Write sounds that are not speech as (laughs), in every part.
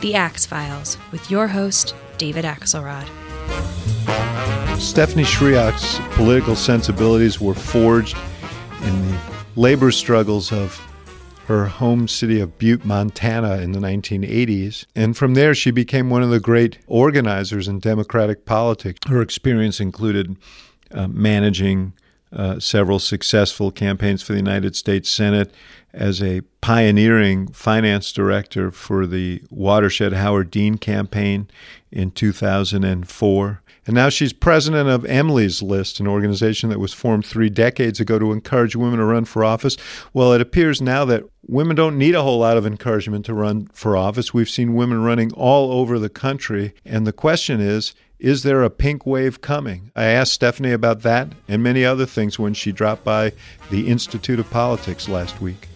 The Axe Files, with your host, David Axelrod. Stephanie Schriock's political sensibilities were forged in the labor struggles of her home city of Butte, Montana in the 1980s. And from there, she became one of the great organizers in Democratic politics. Her experience included uh, managing uh, several successful campaigns for the United States Senate as a pioneering finance director for the Watershed Howard Dean campaign in 2004. And now she's president of Emily's List, an organization that was formed three decades ago to encourage women to run for office. Well, it appears now that women don't need a whole lot of encouragement to run for office. We've seen women running all over the country. And the question is, is there a pink wave coming? I asked Stephanie about that and many other things when she dropped by the Institute of Politics last week.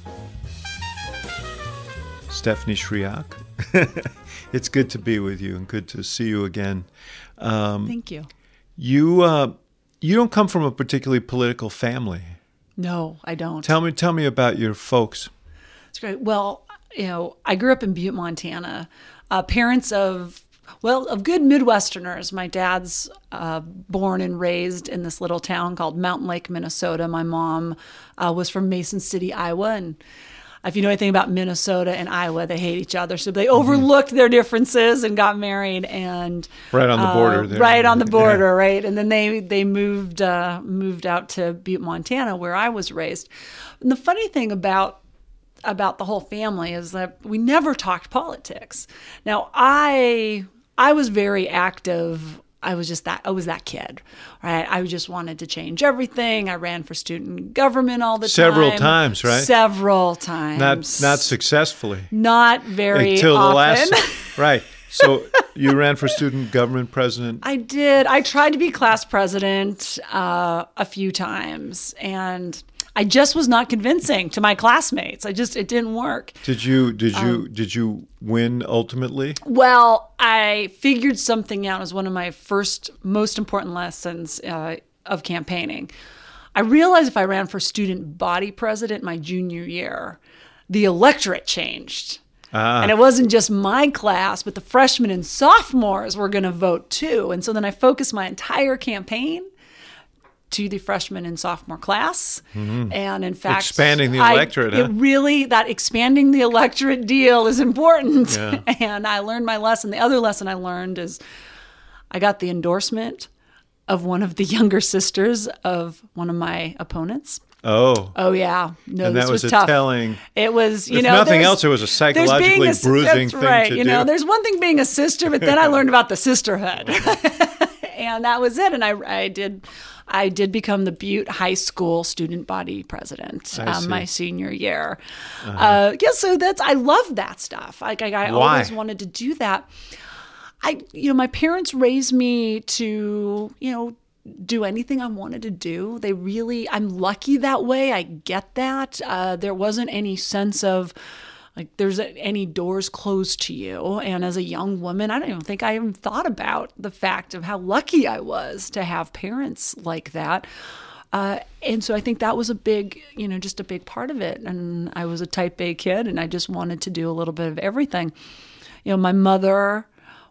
Stephanie Schriock, (laughs) it's good to be with you and good to see you again. Um, Thank you. You uh, you don't come from a particularly political family. No, I don't. Tell me tell me about your folks. It's great. Well, you know, I grew up in Butte, Montana. Uh, parents of well, of good Midwesterners. My dad's uh, born and raised in this little town called Mountain Lake, Minnesota. My mom uh, was from Mason City, Iowa, and if you know anything about Minnesota and Iowa, they hate each other. So they mm-hmm. overlooked mm-hmm. their differences and got married and right on the uh, border. There. Right on the (laughs) border, yeah. right. And then they they moved uh, moved out to Butte, Montana, where I was raised. And the funny thing about about the whole family is that we never talked politics. Now I I was very active I was just that I was that kid, right? I just wanted to change everything. I ran for student government all the Several time. Several times, right? Several times. Not not successfully. Not very until often. the last (laughs) right. So you ran for student government president. I did. I tried to be class president uh, a few times, and I just was not convincing to my classmates. I just it didn't work. Did you did you um, did you win ultimately? Well, I figured something out as one of my first most important lessons uh, of campaigning. I realized if I ran for student body president my junior year, the electorate changed. Ah. And it wasn't just my class, but the freshmen and sophomores were going to vote too. And so then I focused my entire campaign to the freshman and sophomore class. Mm-hmm. And in fact, expanding the electorate. I, huh? It really, that expanding the electorate deal is important. Yeah. (laughs) and I learned my lesson. The other lesson I learned is I got the endorsement of one of the younger sisters of one of my opponents. Oh. Oh yeah. No, and that was, was a telling. It was, you if know, nothing else, it was a psychologically a, bruising thing right, to you do. know, there's one thing being a sister, but then I learned about the sisterhood, (laughs) (laughs) and that was it. And I, I did I did become the Butte High School student body president um, my senior year. Uh-huh. Uh, yeah, so that's I love that stuff. Like I, I always wanted to do that. I, you know, my parents raised me to, you know, do anything I wanted to do. They really, I'm lucky that way. I get that. Uh, there wasn't any sense of, like there's any doors closed to you? And as a young woman i don't even think i even thought about the fact of how lucky i was to have parents like that. Uh, and so i think that was a big you know just a big part of it. And i was a type a kid and i just wanted to do a little bit of everything. You know my mother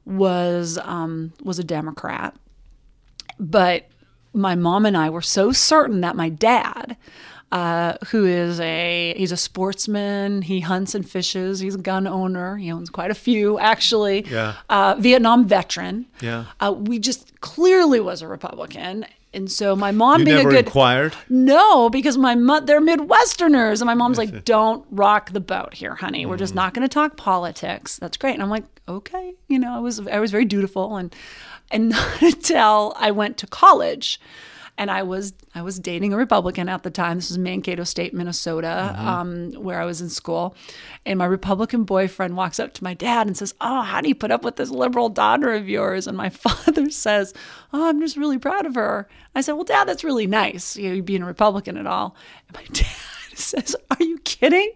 was um, was a democrat but my mom and i were so certain that my dad uh, who is a he's a sportsman. He hunts and fishes. He's a gun owner. He owns quite a few, actually. Yeah. Uh, Vietnam veteran. Yeah. Uh, we just clearly was a Republican, and so my mom you being a good inquired. no, because my mo- they're Midwesterners, and my mom's like, "Don't rock the boat here, honey. We're just not going to talk politics." That's great, and I'm like, "Okay," you know, I was I was very dutiful, and and (laughs) not until I went to college, and I was I was dating a Republican at the time. This was Mankato State, Minnesota, um, where I was in school, and my Republican boyfriend walks up to my dad and says, "Oh, how do you put up with this liberal daughter of yours?" And my (laughs) father says, "Oh, I'm just really proud of her." I said, "Well, Dad, that's really nice. You know, being a Republican at all." And my (laughs) dad says, "Are you kidding?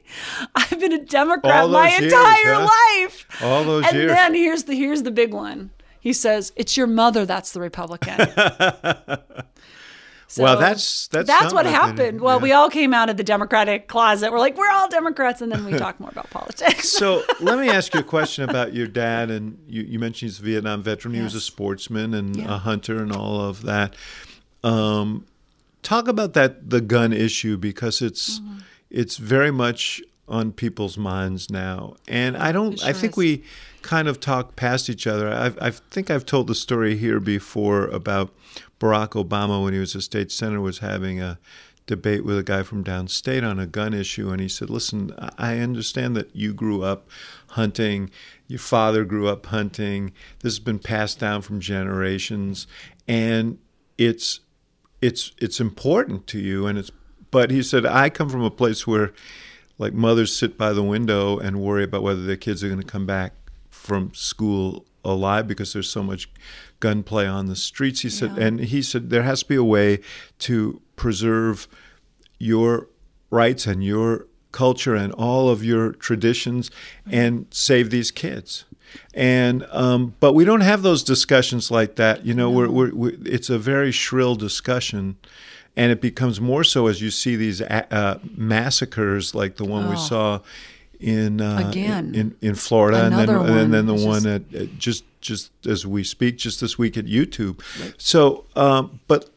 I've been a Democrat my years, entire huh? life." All those and years. then here's the here's the big one. He says, "It's your mother that's the Republican." (laughs) So Well, that's- that's that's what happened. Well, Yeah. we all came out of the Democratic closet. We're like, we're all Democrats, and then we (laughs) talk more about politics. So (laughs) let me ask you a question about your dad. And you, you mentioned he's a Vietnam veteran. He was a sportsman and Yeah. a hunter and all of that. Um, talk about that the gun issue because it's Mm-hmm. it's very much on people's minds now. And I don't. It I think is. we kind of talk past each other. I've, I think I've told the story here before about Barack Obama when he was a state senator was having a debate with a guy from downstate on a gun issue, and he said, "Listen, I understand that you grew up hunting, your father grew up hunting. This has been passed down from generations, and it's it's it's important to you, and it's." But he said, "I come from a place where." like mothers sit by the window and worry about whether their kids are going to come back from school alive because there's so much gunplay on the streets. He said, Yeah. and he said there has to be a way to preserve your rights and your culture and all of your traditions and save these kids. And um, but we don't have those discussions like that. You know, we're, we're, we're it's a very shrill discussion, and it becomes more so as you see these uh, massacres like the one we Oh. saw in uh, Again. in, in Florida, and then and then the one just- at, at just just as we speak, just this week at YouTube. So, um, but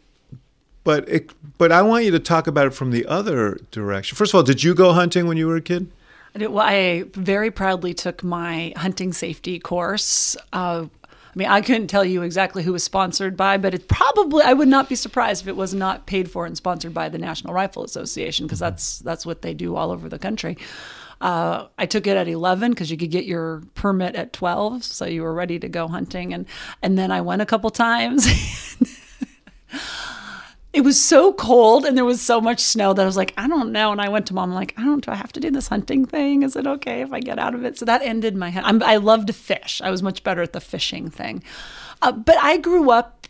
but it, but I want you to talk about it from the other direction. First of all, did you go hunting when you were a kid? I did- well, I very proudly took my hunting safety course. Uh, I mean, I couldn't tell you exactly who was sponsored by, but it probably I would not be surprised if it was not paid for and sponsored by the National Rifle Association because that's that's what they do all over the country. Uh, I took it at 11 because you could get your permit at 12, so you were ready to go hunting, and and then I went a couple times. (laughs) it was so cold and there was so much snow that I was like, I don't know. And I went to mom, I'm like, I don't, do I have to do this hunting thing? Is it okay if I get out of it? So that ended my. I'm, I love to fish. I was much better at the fishing thing. Uh, but I grew up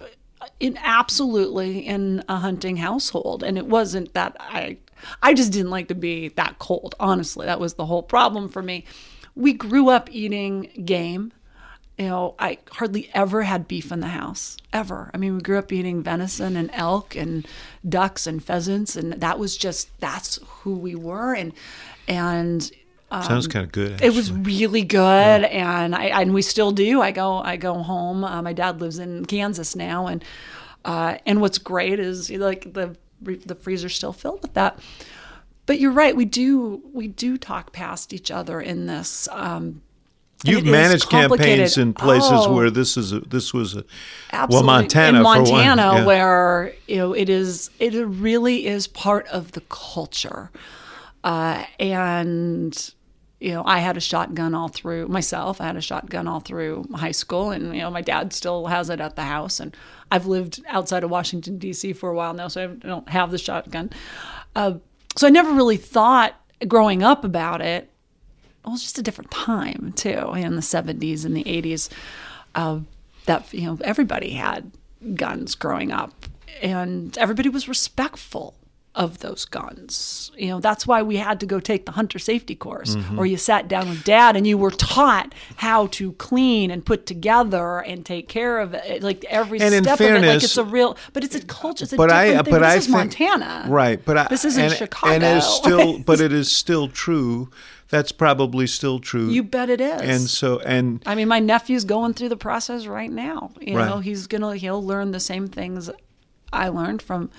in absolutely in a hunting household. And it wasn't that I, I just didn't like to be that cold. Honestly, that was the whole problem for me. We grew up eating game you know, I hardly ever had beef in the house, ever. I mean, we grew up eating venison and elk and ducks and pheasants, and that was just that's who we were, and and Sounds kind of good. Um, it was really good, and I and we still do. I go I go home. Uh, my dad lives in Kansas now, and uh, and what's great is like the the freezer's still filled with that. But you're right. We do we do talk past each other in this. Um, You've managed campaigns in places Oh. where this is a, this was a Absolutely. well Montana in for one, Montana, yeah. where you know it is, it really is part of the culture, uh, and you know I had a shotgun all through myself. I had a shotgun all through high school, and you know my dad still has it at the house, and I've lived outside of Washington D.C. for a while now, so I don't have the shotgun. Uh, so I never really thought growing up about it well, was just a different time too in the 70s and the 80s uh, that you know everybody had guns growing up and everybody was respectful of those guns you know that's why we had to go take the hunter safety course Mm-hmm. or you sat down with dad and you were taught how to clean and put together and take care of it like every And in step of it like fairness- it's a real but it's a culture it's a but different I, thing but this I is think, montana right? But I, this isn't and, chicago and it is still, (laughs) but it is still true. That's probably still true. you bet it is And so, and I mean, my nephew's going through the process right now. You Right. know, he's gonna he'll learn the same things I learned from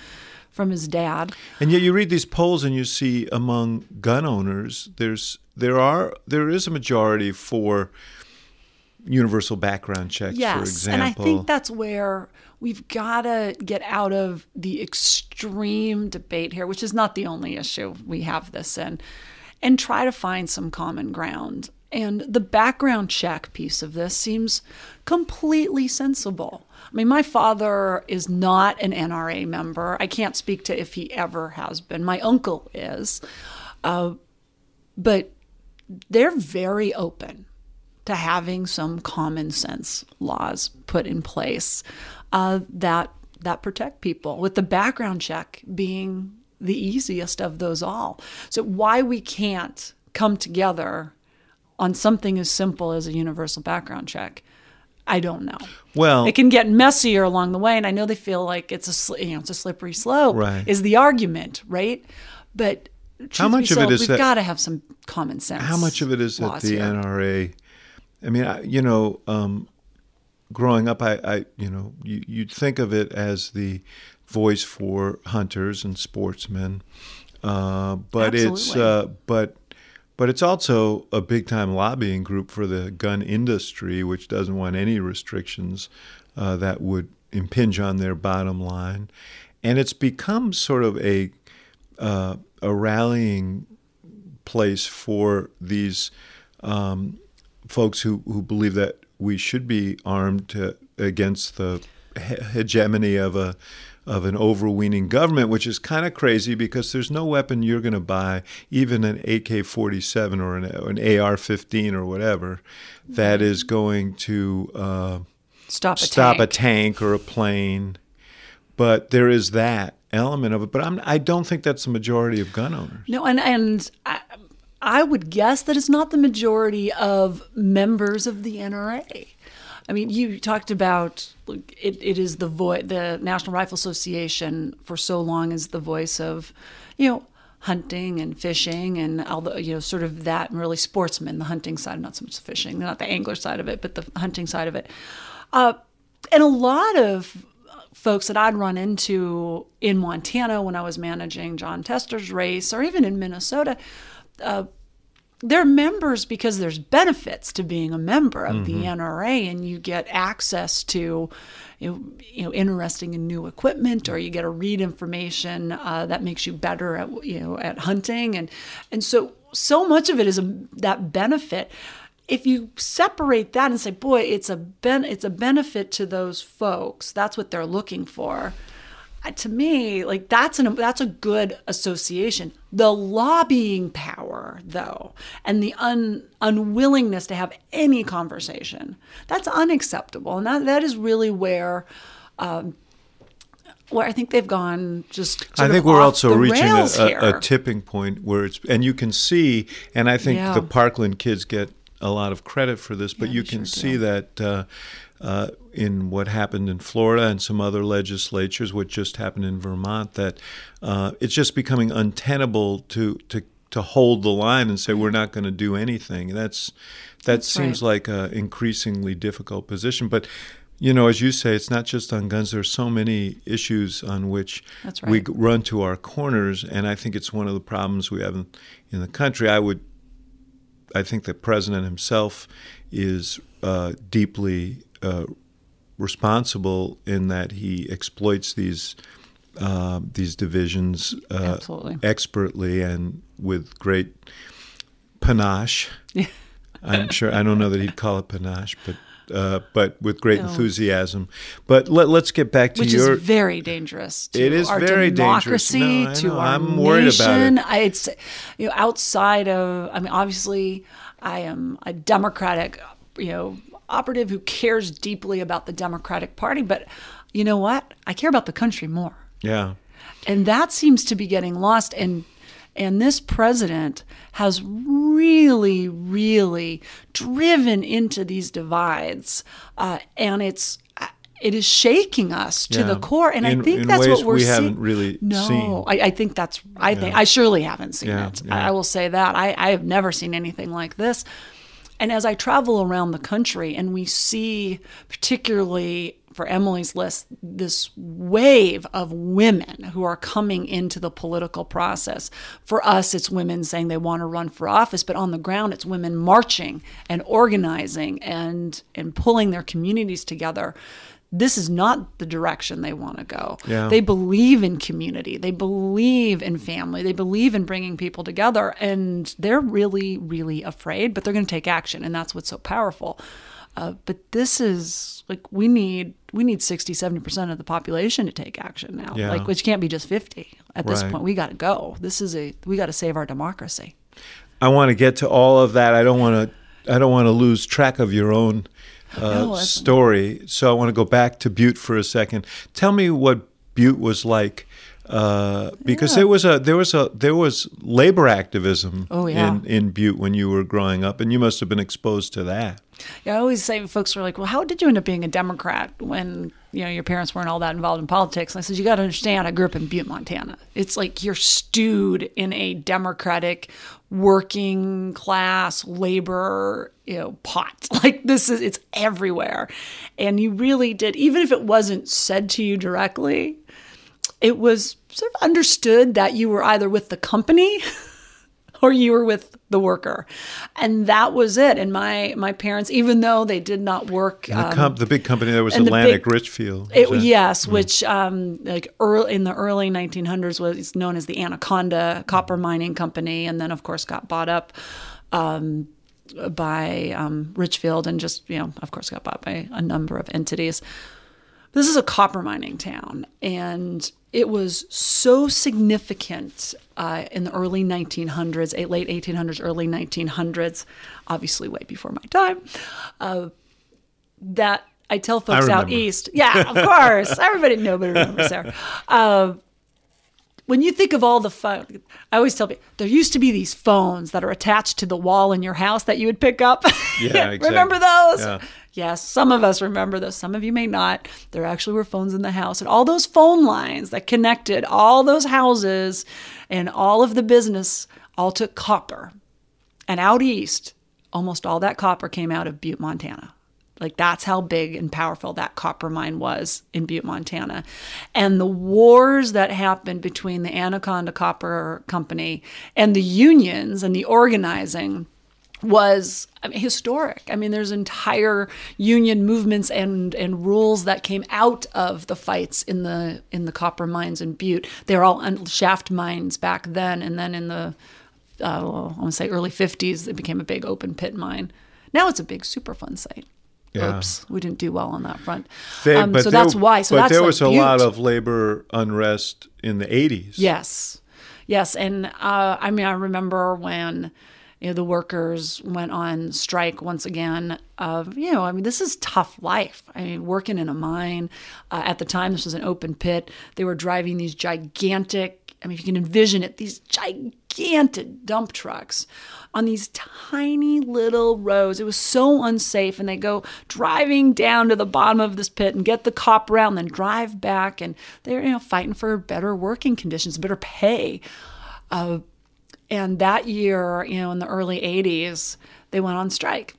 from his dad. and yet you read these polls and you see among gun owners, there's there are there is a majority for universal background checks, yes, for example. and I think that's where we've got to get out of the extreme debate here, which is not the only issue we have this in, and try to find some common ground. And the background check piece of this seems completely sensible. I mean, my father is not an NRA member. I can't speak to if he ever has been. My uncle is. Uh, but they're very open to having some common sense laws put in place uh, that that protect people with the background check being the easiest of those all so why we can't come together on something as simple as a universal background check I don't know. Well, it can get messier along the way, and I know they feel like it's a you know it's a slippery slope. Right. Is the argument right? But how much of it is we've that, got to have some common sense. How much of it is that the here. NRA? I mean, I, you know, um, growing up, I, I, you know, you, you'd think of it as the voice for hunters and sportsmen, uh, but Absolutely. it's uh, but but it's also a big time lobbying group for the gun industry, which doesn't want any restrictions uh, that would impinge on their bottom line, and it's become sort of a uh, a rallying place for these um, folks who, who believe that we should be armed to, against the hegemony of a of an overweening government, which is kind of crazy because there's no weapon you're going to buy, even an AK-47 or an, an AR-15 or whatever, that is going to uh, stop a stop tank. a tank or a plane. But there is that element of it. But I'm, I don't think that's the majority of gun owners. No, and and I, I would guess that it's not the majority of members of the NRA. I mean, you talked about it, it is the voice, the National Rifle Association for so long is the voice of, you know, hunting and fishing and all the, you know, sort of that and really sportsmen, the hunting side, not so much the fishing, not the angler side of it, but the hunting side of it. Uh, and a lot of folks that I'd run into in Montana when I was managing Jon Tester's race, or even in Minnesota, uh, they're members because there's benefits to being a member of the NRA, and you get access to, you know, you know, interesting and new equipment, or you get to read information uh, that makes you better at you know at hunting, and and so so much of it is a, that benefit if you separate that and say, boy, it's a ben- it's a benefit to those folks. That's what they're looking for. To me, like that's an that's a good association. The lobbying power, though, and the un, unwillingness to have any conversation, that's unacceptable, and that that is really where. Um, where I think they've gone just. I think we're also reaching a, a, a tipping point where it's, and you can see, and I think Yeah. the Parkland kids get a lot of credit for this, but Yeah, you can sure see do. that uh, uh, in what happened in Florida and some other legislatures, what just happened in Vermont, that uh, it's just becoming untenable to to to hold the line and say we're not going to do anything. That's that That's seems right. like an increasingly difficult position, but. You know, as you say, it's not just on guns. There are so many issues on which we right. g- run to our corners, and I think it's one of the problems we have in, in the country. I would, I think the president himself is uh, deeply uh, responsible in that he exploits these uh, these divisions uh, expertly and with great panache. I'm sure I don't know that he'd call it panache, but. Uh, but with great No. enthusiasm. But let, let's get back to which your. is very dangerous to It is our very dangerous. democracy, No, I to our I'm worried about it. I, it's you know outside of. I mean, obviously, I am a Democratic, you know, operative who cares deeply about the Democratic Party. But you know what? I care about the country more, yeah. and that seems to be getting lost. And and this president has really, really driven into these divides, uh, and it's it is shaking us to Yeah. the core. And In- I think that's what we're we seeing. haven't really no, seen. I, I think that's. I think I surely haven't seen Yeah, it. yeah. I, I will say that I, I have never seen anything like this. And as I travel around the country and we see, particularly for Emily's list, this wave of women who are coming into the political process. For us, it's women saying they want to run for office, but on the ground, it's women marching and organizing and, and pulling their communities together this is not the direction they want to go. Yeah. They believe in community. They believe in family. They believe in bringing people together. And they're really, really afraid, but they're going to take action. And that's what's so powerful. Uh, but this is like we need we need 60 70% of the population to take action now Yeah. like which can't be just 50 at this Right. point we got to go this is a we got to save our democracy I want to get to all of that. I don't want to. I don't want to lose track of your own uh, No, story. So I want to go back to Butte for a second. Tell me what Butte was like, uh, because there was a there was a there was labor activism Oh, yeah. in in Butte when you were growing up, and you must have been exposed to that. Yeah, I always say folks are like, "Well, how did you end up being a Democrat when you know your parents weren't all that involved in politics?" And I said, "You got to understand, I grew up in Butte, Montana. It's like you're stewed in a Democratic, working class labor, you know, pot. (laughs) Like this is it's everywhere, and you really did, even if it wasn't said to you directly, it was sort of understood that you were either with the company." (laughs) (laughs) or you were with the worker and that was it and my my parents even though they did not work The, um, com- the big company that was Atlantic big- Richfield. it, yes, which um, like early in the early 1900s was known as the Anaconda Copper Mining Company, and then of course got bought up um, by um, Richfield, and just you know, of course, got bought by a number of entities. This is a copper mining town, and it was so significant uh, in the early 1900s, eh, late 1800s, early 1900s, obviously way before my time, uh, that I tell folks out east. Yeah, of course. (laughs) Everybody, nobody remembers there. Uh, when you think of all the phone, I always tell people there used to be these phones that are attached to the wall in your house that you would pick up. (laughs) Yeah, exactly. remember those? Yeah. Yes, some of us remember those. Some of you may not. There actually were phones in the house, and all those phone lines that connected all those houses and all of the business all took copper. And out east, almost all that copper came out of Butte, Montana. Like that's how big and powerful that copper mine was in Butte, Montana. And the wars that happened between the Anaconda Copper Company and the unions and the organizing was I mean, historic. I mean, there's entire union movements and and rules that came out of the fights in the in the copper mines in Butte. They were all un- shaft mines back then, and then in the uh, well, I want to say early 50s, it became a big open pit mine. Now it's a big Superfund site. Yeah. Oops, we didn't do well on that front. They- um, so there- that's why. So but that's there like was a lot of labor unrest in the 80s. Yes, yes, and uh, I mean, I remember when you know the workers went on strike once again. Of you know, I mean, this is tough life. I mean, working in a mine uh, at the time, this was an open pit. They were driving these gigantic. I mean, if you can envision it, these gigantic dump trucks on these tiny little roads. It was so unsafe. And they go driving down to the bottom of this pit and get the cop out and then drive back. And they're, you know, fighting for better working conditions, better pay. Uh, and that year, you know, in the early 80s, they went on strike.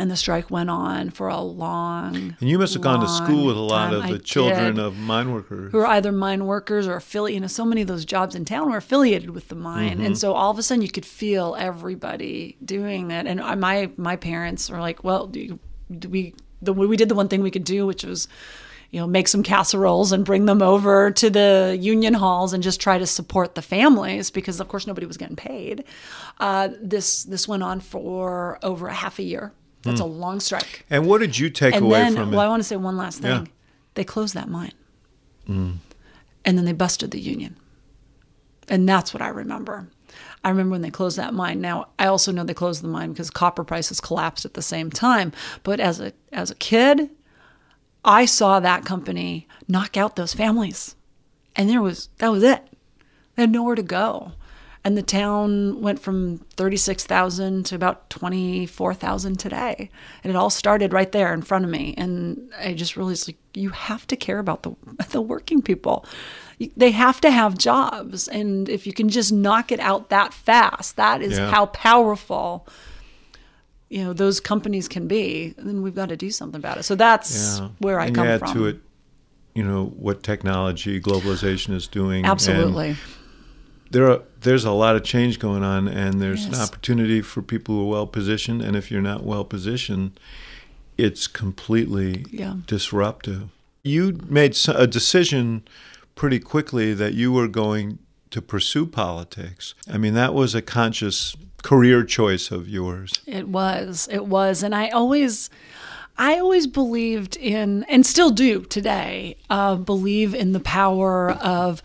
And the strike went on for a long And you must have gone to school with a lot of I the children did of mine workers. who are either mine workers or affiliate. You know, so many of those jobs in town were affiliated with the mine, Mm-hmm. and so all of a sudden you could feel everybody doing that. And my my parents were like, "Well, do, you, do we the we did the one thing we could do, which was." You know, make some casseroles and bring them over to the union halls and just try to support the families because, of course, nobody was getting paid. Uh, this this went on for over a half a year. That's a long strike. And what did you take And away then, from well, I want to say one last thing. Yeah. They closed that mine, and then they busted the union, and that's what I remember. I remember when they closed that mine. Now I also know they closed the mine because copper prices collapsed at the same time. But as a as a kid, I saw that company knock out those families, and there was that was it. They had nowhere to go, and the town went from thirty six thousand to about twenty four thousand today, and it all started right there in front of me. And I just realized like you have to care about the (laughs) the working people. They have to have jobs, and if you can just knock it out that fast, that is Yeah. how powerful you know those companies can be, then we've got to do something about it. So that's yeah. where I and come add from. to it, you know what technology, globalization is doing. Absolutely. there are there's a lot of change going on, and there's yes. an opportunity for people who are well positioned. And if you're not well positioned, it's completely yeah. disruptive. You made a decision pretty quickly that you were going to pursue politics. I mean, that was a conscious career choice of yours. It was. It was. And I always. I always believed in, and still do today, uh, believe in the power of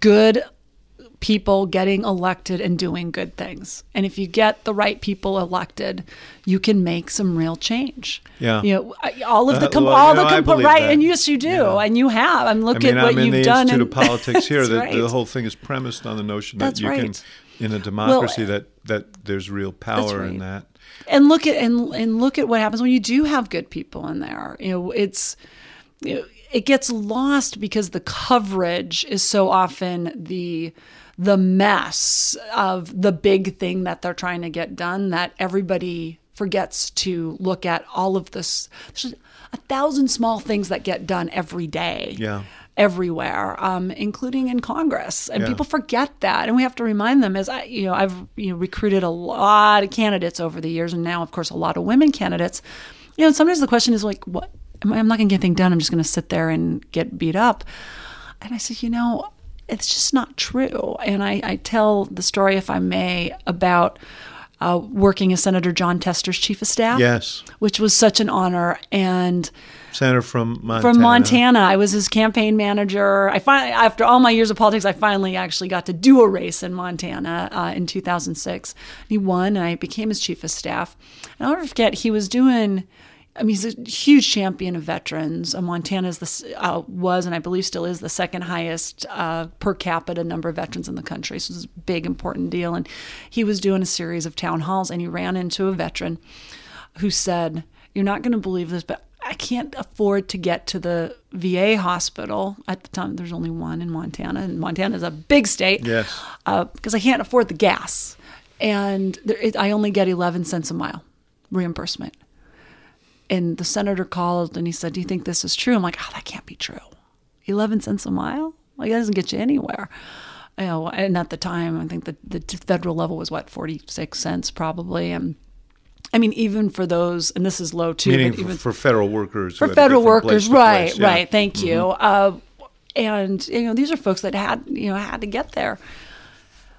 good people getting elected and doing good things. And if you get the right people elected, you can make some real change. Yeah. You know, all of the com- uh, well, all the comp- right, that. and yes, you do, yeah. and you have. I'm looking I mean, at what I'm you've done. in the Institute and, of Politics (laughs) here. that right. the, whole thing is premised on the notion that that's you right. can, in a democracy, well, that that there's real power right. in that. And look at and and look at what happens when you do have good people in there. You know, it's. You know, it gets lost because the coverage is so often the the mess of the big thing that they're trying to get done that everybody forgets to look at all of this. There's a thousand small things that get done every day. Yeah. Everywhere, um, including in Congress, and Yeah. people forget that, and we have to remind them. As I, you know, I've you know recruited a lot of candidates over the years, and now, of course, a lot of women candidates. You know, sometimes the question is like, "What? I- I'm not going to get anything done. I'm just going to sit there and get beat up." And I said, "You know, it's just not true. And I, I tell the story, if I may, about uh, working as Senator Jon Tester's chief of staff. Yes. Which was such an honor. And Senator from Montana. from Montana, I was his campaign manager. I finally, after all my years of politics, I finally actually got to do a race in Montana uh, in 2006. He won, and I became his chief of staff. And I'll never forget, he was doing I mean, he's a huge champion of veterans. Uh, Montana is the, uh, was, and I believe still is, the second highest uh, per capita number of veterans in the country. So it's a big, important deal. And he was doing a series of town halls, and he ran into a veteran who said, "You're not going to believe this, but I can't afford to get to the VA hospital. At the time, there's only one in Montana, and Montana is a big state. Yes. Because I can't afford the gas, and there, it, I only get 11 cents a mile reimbursement." And the senator called and he said, "Do you think this is true?" I'm like, "Oh, that can't be true. Eleven cents a mile? Like that doesn't get you anywhere." You know, and at the time, I think the the federal level was what forty six cents probably, and I mean, even for those, and this is low too. Meaning but even for, for federal workers. for federal workers, right, place, yeah. right. Thank mm-hmm. you. Uh, and you know, these are folks that had you know had to get there.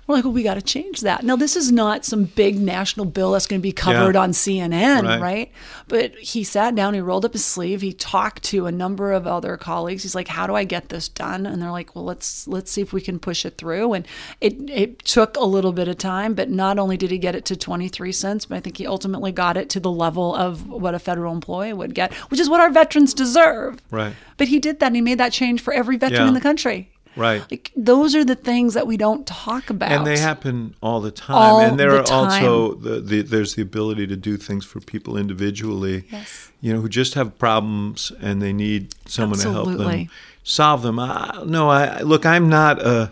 We're like, well, we got to change that. Now, this is not some big national bill that's going to be covered Yeah. on CNN, Right. right. But he sat down, he rolled up his sleeve, he talked to a number of other colleagues. He's like, "How do I get this done?" And they're like, "Well, let's let's see if we can push it through." And it it took a little bit of time, but not only did he get it to 23 cents, but I think he ultimately got it to the level of what a federal employee would get, which is what our veterans deserve. Right. But he did that and he made that change for every veteran Yeah. in the country. Right. Like those are the things that we don't talk about. And they happen all the time. All and there the are also the, the there's the ability to do things for people individually. Yes. You know, who just have problems and they need someone to help them solve them. I, no, I look. I'm not a.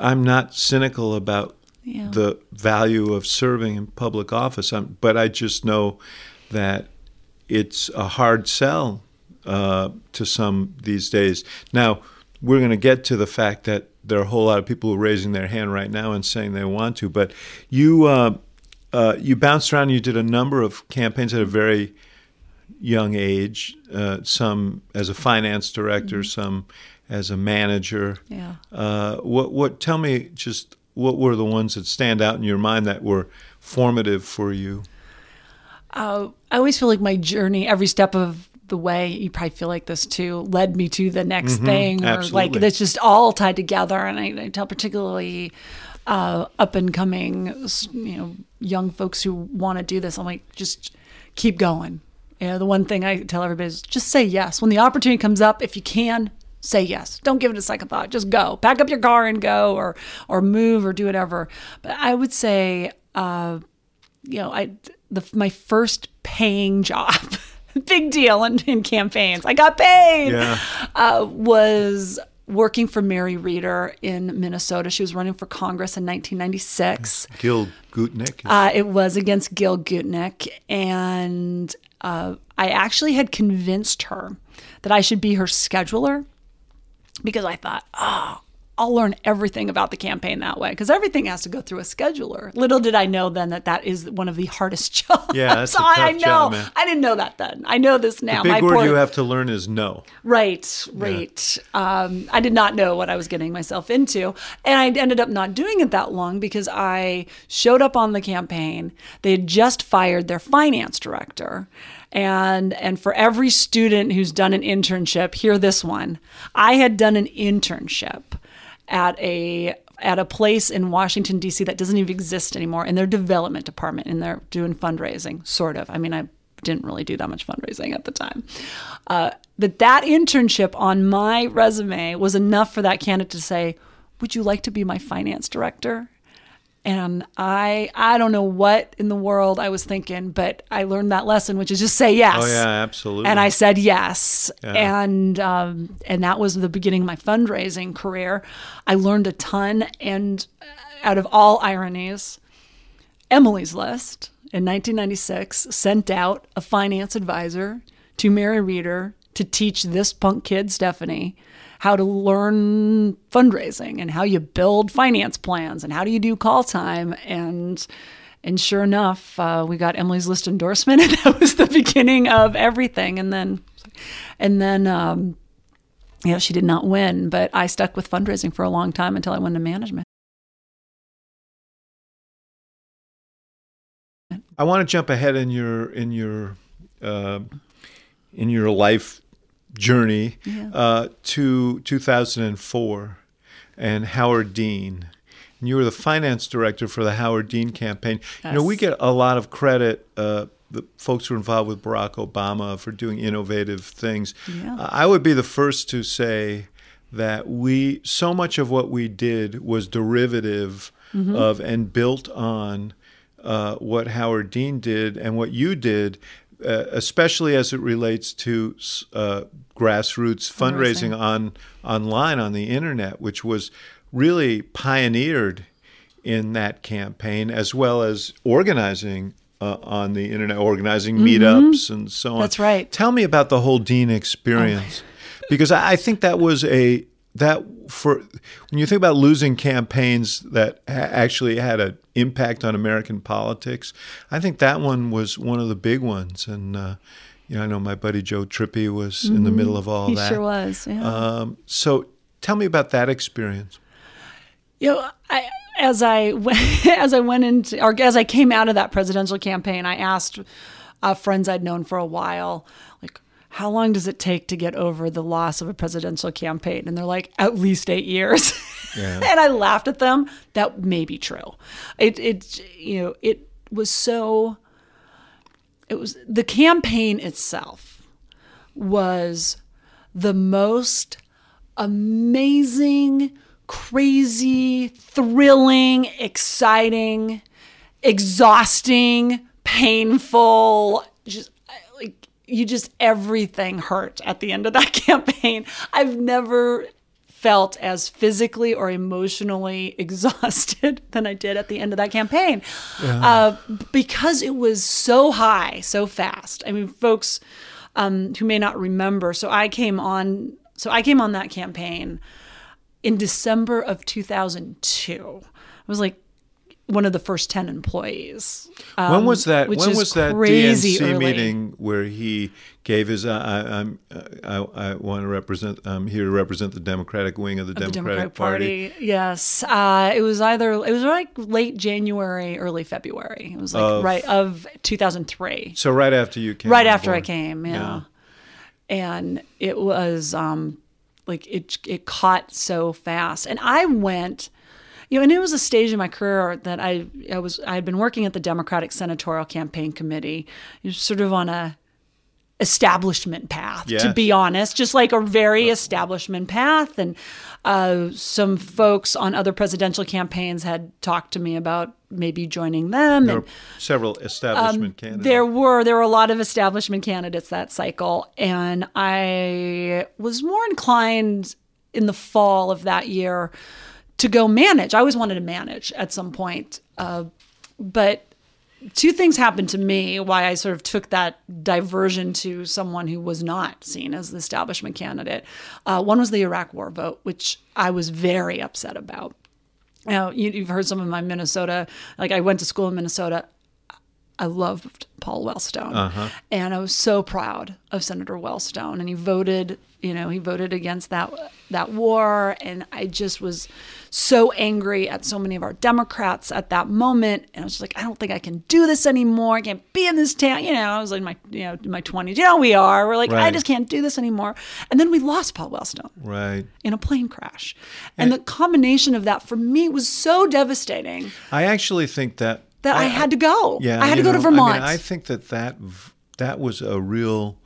I'm not cynical about Yeah. the value of serving in public office. I'm, but I just know that it's a hard sell uh, to some these days. Now, we're going to get to the fact that there are a whole lot of people who are raising their hand right now and saying they want to. But you, uh, uh, you bounced around. You did a number of campaigns at a very young age. Uh, some as a finance director, some as a manager. Yeah. Uh, what? What? Tell me just what were the ones that stand out in your mind that were formative for you? uh, I always feel like my journey, every step of the way, you probably feel like this too, led me to the next thing, or like Mm-hmm. that's just all tied together. And I, I tell particularly uh, up and coming, you know, young folks who want to do this. I'm like, just keep going. You know, the one thing I tell everybody is just say yes when the opportunity comes up. If you can, say yes. Don't give it a second thought. Just go. Pack up your car and go, or or move, or do whatever. But I would say. Uh, you know, I the my first paying (laughs) job, (laughs) big deal in, in campaigns. I got paid. Yeah. Uh, was working for Mary Rieder in Minnesota. She was running for Congress in 1996. Gil Gutknecht. Uh, it was against Gil Gutknecht, and uh, I actually had convinced her that I should be her scheduler because I thought, oh, I'll learn everything about the campaign that way because everything has to go through a scheduler. Little did I know then that that is one of the hardest (laughs) jobs. Yeah, that's a I, tough I know. job, man. I didn't know that then. I know this now. The big My word poor- you have to learn is no. Right, right. Um, I did not know what I was getting myself into. And I ended up not doing it that long because I showed up on the campaign. They had just fired their finance director. And and for every student who's done an internship, hear this one. I had done an internship at a at a place in Washington D.C. that doesn't even exist anymore in their development department, and they're doing fundraising, sort of. I mean, I didn't really do that much fundraising at the time. Uh, but that internship on my resume was enough for that candidate to say, "Would you like to be my finance director?" And I I don't know what in the world I was thinking, but I learned that lesson, which is just say yes. Oh yeah, absolutely. And I said yes, and um, and that was the beginning of my fundraising career. I learned a ton, and uh, out of all ironies, Emily's List in 1996 sent out a finance advisor to Mary Rieder to teach this punk kid Stephanie how to learn fundraising and how you build finance plans and how do you do call time and and sure enough, uh, we got Emily's List endorsement, (laughs) and that was the beginning of everything. And then, and then, um, you know, she did not win, but I stuck with fundraising for a long time until I went to management. I want to jump ahead in your in your uh, in your life journey uh, to 2004 and Howard Dean. And you were the finance director for the Howard Dean campaign. You know, we get a lot of credit. Uh, the folks who are involved with Barack Obama for doing innovative things. Yeah. I would be the first to say that we so much of what we did was derivative of and built on uh, what Howard Dean did and what you did, uh, especially as it relates to uh, grassroots fundraising on online on the internet, which was really pioneered in that campaign, as well as organizing. Uh, on the internet, organizing meetups and so on. Mm-hmm. That's right. Tell me about the whole Dean experience, because I I think that was a that for when you think about losing campaigns that ha- actually had an impact on American politics, I think that one was one of the big ones. And uh, you know, I know my buddy Joe Trippi was in the middle of all Mm-hmm. He that. sure was. Yeah. Um, so tell me about that experience. You know, I, as I went, (laughs) as I went into, or as I came out of that presidential campaign, I asked uh, friends I'd known for a while, how long does it take to get over the loss of a presidential campaign? And they're like, at least eight years. (laughs) Yeah. and I laughed at them. That may be true. It, it, you know, it was so. It was the campaign itself was the most amazing, crazy, thrilling, exciting, exhausting, painful, just you just everything hurt at the end of that (laughs) campaign. I've never felt as physically or emotionally (laughs) exhausted than I did at the end of that campaign uh, because it was so high, so fast. I mean, folks um, who may not remember, so I came on, so I came on that campaign in December of 2002. I was like one of the first 10 employees. when was that? Um, which When is was that crazy DNC early. meeting where he gave his? Uh, I, I'm. Uh, I, I want to represent. I'm here to represent the Democratic wing of the, the Democratic, Democratic Party. Party. Yes, uh, it was either it was like late January, early February. It was like Of- right of 2003, So right after you came. right after I came. Yeah, Yeah. and it was um, like it it caught so fast, and I went. You know, and it was a stage in my career that I I was I had been working at the Democratic Senatorial Campaign Committee, sort of on a establishment path to be honest just like a very establishment path. And uh, some folks on other presidential campaigns had talked to me about maybe joining them There and were several establishment candidates. Um, there were there were a lot of establishment candidates that cycle. And i was more inclined in the fall of that year to go manage. I always wanted to manage at some point, uh, but two things happened to me why I sort of took that diversion to someone who was not seen as the establishment candidate. Uh, one was the Iraq War vote, which I was very upset about. Now, you, have heard some of my Minnesota, like I went to school in Minnesota. I loved Paul Wellstone. Uh-huh. And I was so proud of Senator Wellstone. And he voted, you know, he voted against that that war. And I just was so angry at so many of our Democrats at that moment. And I was like, I don't think I can do this anymore. I can't be in this town. You know, I was in my, you know, my 20s. You know, we are. We're like, right. I just can't do this anymore. And then we lost Paul Wellstone. Right. In a plane crash. And, and the combination of that for me was so devastating. I actually think that that I, I had to go. Yeah, I had to go know, to Vermont. I, mean, I think that that that was a real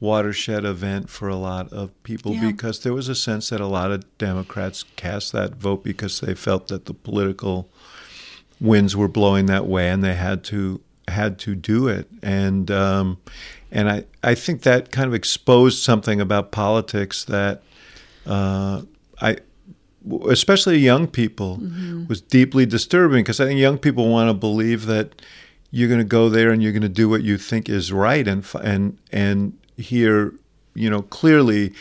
watershed event for a lot of people yeah. because there was a sense that a lot of Democrats cast that vote because they felt that the political winds were blowing that way and they had to had to do it and um, and I, I think that kind of exposed something about politics that uh, I especially young people, mm-hmm. was deeply disturbing because I think young people want to believe that you're going to go there and you're going to do what you think is right, and and and here, you know, clearly.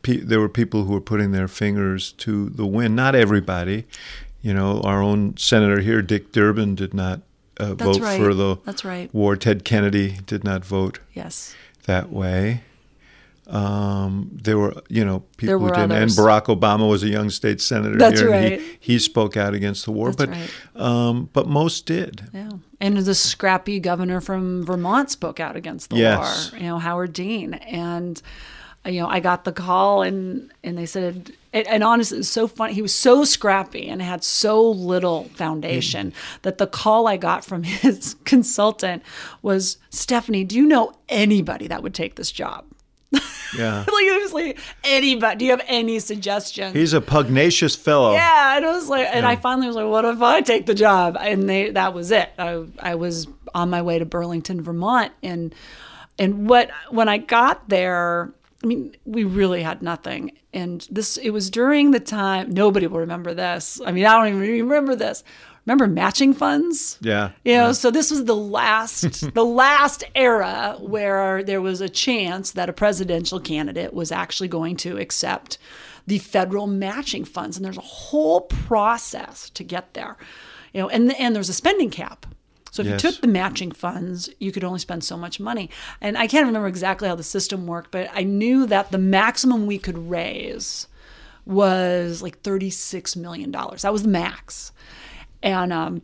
Pe- there were people who were putting their fingers to the wind. Not everybody, you know. Our own senator here, Dick Durbin, did not uh, vote right. for the That's right. war. Ted Kennedy did not vote. Yes. That way. Um, there were, you know, people who didn't. Others. And Barack Obama was a young state senator That's here. Right. He, he spoke out against the war, That's but right. um, but most did. Yeah, and the scrappy governor from Vermont spoke out against the yes. war. You know, Howard Dean, and you know, I got the call, and and they said, and, and honestly, it's so funny. He was so scrappy and had so little foundation mm. that the call I got from (laughs) his consultant was, Stephanie, do you know anybody that would take this job? Yeah. (laughs) like it was like anybody. Do you have any suggestions? He's a pugnacious fellow. Yeah, and it was like, and yeah. I finally was like, what if I take the job? And they that was it. I I was on my way to Burlington, Vermont, and and what when I got there. I mean, we really had nothing. And this, it was during the time, nobody will remember this. I mean, I don't even remember this remember matching funds? Yeah. You know, yeah. so this was the last (laughs) the last era where there was a chance that a presidential candidate was actually going to accept the federal matching funds and there's a whole process to get there. You know, and and there's a spending cap. So if yes. you took the matching funds, you could only spend so much money. And I can't remember exactly how the system worked, but I knew that the maximum we could raise was like $36 million. That was the max. And um,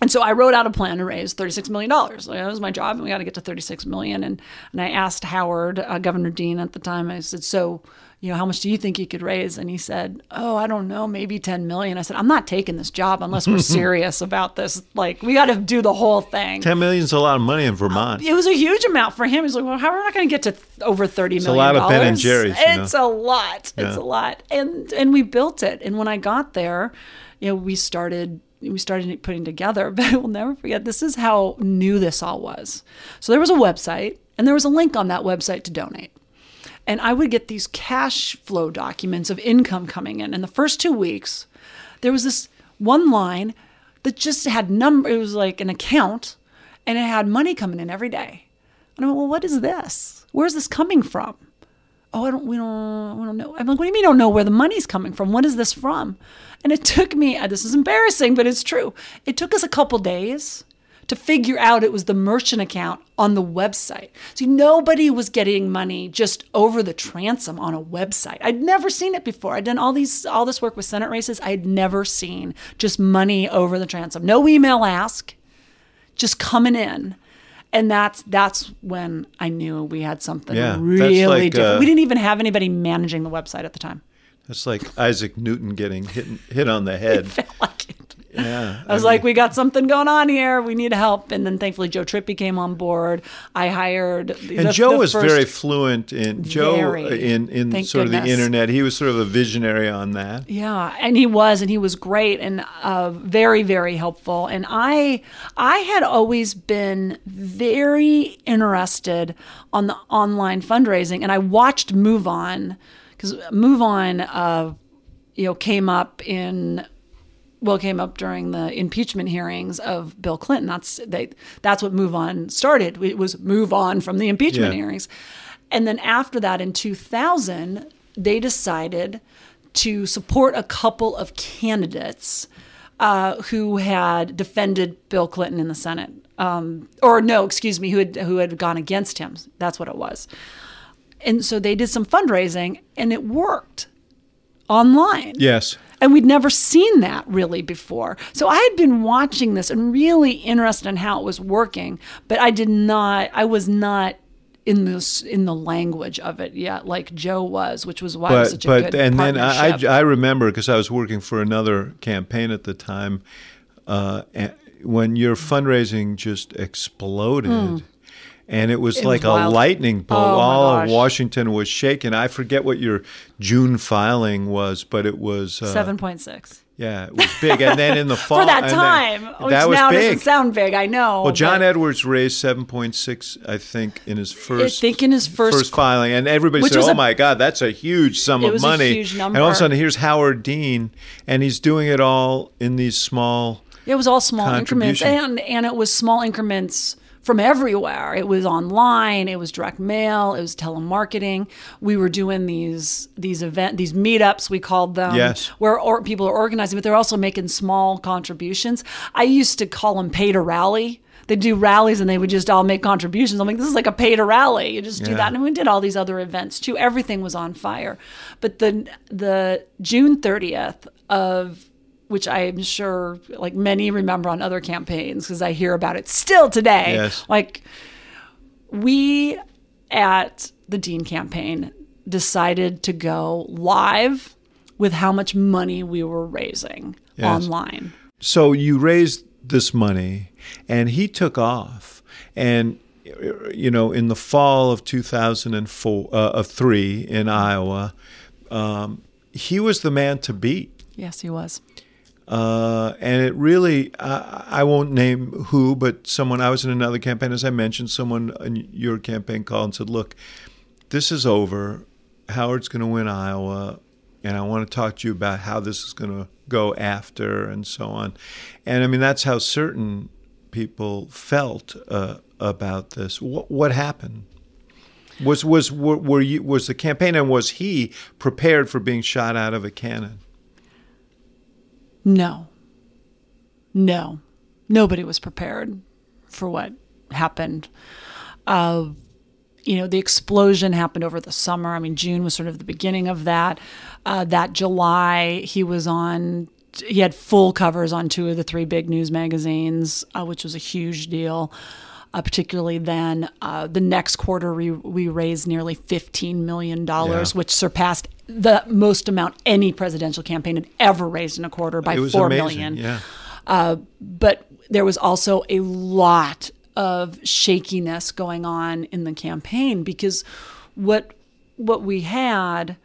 and so I wrote out a plan to raise $36 million. Like, that was my job, and we got to get to $36 million. And, and I asked Howard, uh, Governor Dean at the time, I said, so, you know, how much do you think you could raise? And he said, oh, I don't know, maybe 10 million. I said, I'm not taking this job unless we're (laughs) serious about this. Like, we got to do the whole thing. 10 million is a lot of money in Vermont. Uh, it was a huge amount for him. He's like, well, how are we not going to get to th- over 30 it's million? It's a lot of Ben and Jerry's. It's know? a lot. It's a lot. And, and we built it. And when I got there, you know, we started we started putting together, (laughs) but I will never forget this is how new this all was. So there was a website, and there was a link on that website to donate. And I would get these cash flow documents of income coming in. And the first two weeks, there was this one line that just had number. It was like an account, and it had money coming in every day. And I went, well, what is this? Where's this coming from? oh, I don't, we don't, we don't know. I'm like, what do you mean you don't know where the money's coming from? What is this from? And it took me, uh, this is embarrassing, but it's true. It took us a couple days to figure out it was the merchant account on the website. See, nobody was getting money just over the transom on a website. I'd never seen it before. I'd done all these all this work with Senate races. I'd never seen just money over the transom. No email ask, just coming in and that's that's when I knew we had something yeah, really like, different. Uh, we didn't even have anybody managing the website at the time. That's like Isaac Newton getting hit hit on the (laughs) head. it felt like it. Yeah. I was I mean, like, we got something going on here. We need help. And then thankfully Joe Trippi came on board. I hired the, And Joe was very fluent in Joe very, in, in sort goodness. of the internet. He was sort of a visionary on that. Yeah, and he was and he was great and uh, very very helpful. And I I had always been very interested on the online fundraising and I watched MoveOn because Move On, uh, you know, came up in well came up during the impeachment hearings of Bill Clinton. That's they that's what Move On started. It was Move On from the impeachment yeah. hearings. And then after that in 2000, they decided to support a couple of candidates uh, who had defended Bill Clinton in the Senate. Um, or no, excuse me, who had who had gone against him. That's what it was. And so they did some fundraising and it worked online. Yes. And we'd never seen that really before. So I had been watching this and really interested in how it was working, but I did not, I was not in this in the language of it yet, like Joe was, which was why but, it was such but, a good and then I, I remember because I was working for another campaign at the time, uh, when your fundraising just exploded. Mm and it was it like was a lightning bolt. Oh, All of Washington was shaken. I forget what your June filing was, but it was uh, seven point six. Yeah, it was big. And then in the (laughs) fall, for that time, then, which that was now big. doesn't sound big. I know. Well, John Edwards raised seven point six, I think, in his first. I think in his first, first filing, and everybody said, "Oh a, my God, that's a huge sum of money." huge number. And all of a sudden, here's Howard Dean, and he's doing it all in these small. It was all small increments, and and it was small increments from everywhere. It was online, it was direct mail, it was telemarketing. We were doing these these event these meetups we called them, yes. where or, people are organizing, but they're also making small contributions. I used to call them pay to rally. They'd do rallies and they would just all make contributions. I'm like, this is like a pay to rally. You just yeah. do that. And we did all these other events too. Everything was on fire. But the the June 30th of which I'm sure like many remember on other campaigns because I hear about it still today. Yes. Like we at the Dean campaign decided to go live with how much money we were raising yes. online. So you raised this money and he took off and you know in the fall of 2004 uh, of 3 in Iowa um, he was the man to beat. Yes, he was. Uh, and it really, I, I, won't name who, but someone, I was in another campaign, as I mentioned, someone in your campaign called and said, Look, this is over. Howard's going to win Iowa. And I want to talk to you about how this is going to go after and so on. And I mean, that's how certain people felt uh, about this. What, what happened? Was was were, were you was the campaign and was he prepared for being shot out of a cannon? No. No. Nobody was prepared for what happened. Uh, you know, the explosion happened over the summer. I mean, June was sort of the beginning of that. Uh, that July, he was on, he had full covers on two of the three big news magazines, uh, which was a huge deal uh, particularly then. Uh, the next quarter, we, we raised nearly $15 million, yeah. which surpassed the most amount any presidential campaign had ever raised in a quarter by four amazing. million. Yeah. Uh, but there was also a lot of shakiness going on in the campaign because what what we had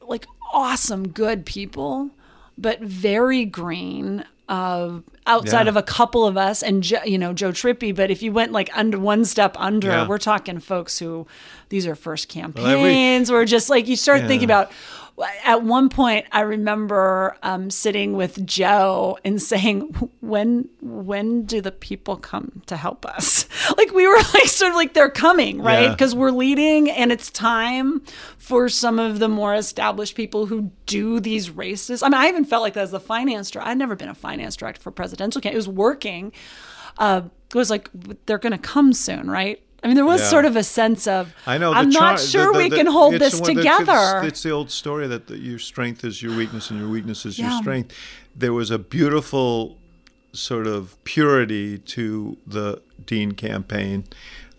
like awesome good people but very green uh, outside yeah. of a couple of us and you know Joe Trippi. But if you went like under one step under, yeah. we're talking folks who these are first campaigns. Well, every, or just like you start yeah. thinking about at one point i remember um, sitting with joe and saying when when do the people come to help us? (laughs) Like we were (laughs) like sort of like they're coming right? Because yeah. we're leading and it's time for some of the more established people who do these races. I mean i even felt like that as a finance director i'd never been a finance director for presidential campaign it was working. Uh, it was like they're going to come soon right I mean, there was yeah. sort of a sense of I know. I'm char- not sure the, the, we can hold this together. It's, it's, the old story that the, your strength is your weakness and your weakness is yeah. your strength. There was a beautiful sort of purity to the Dean campaign,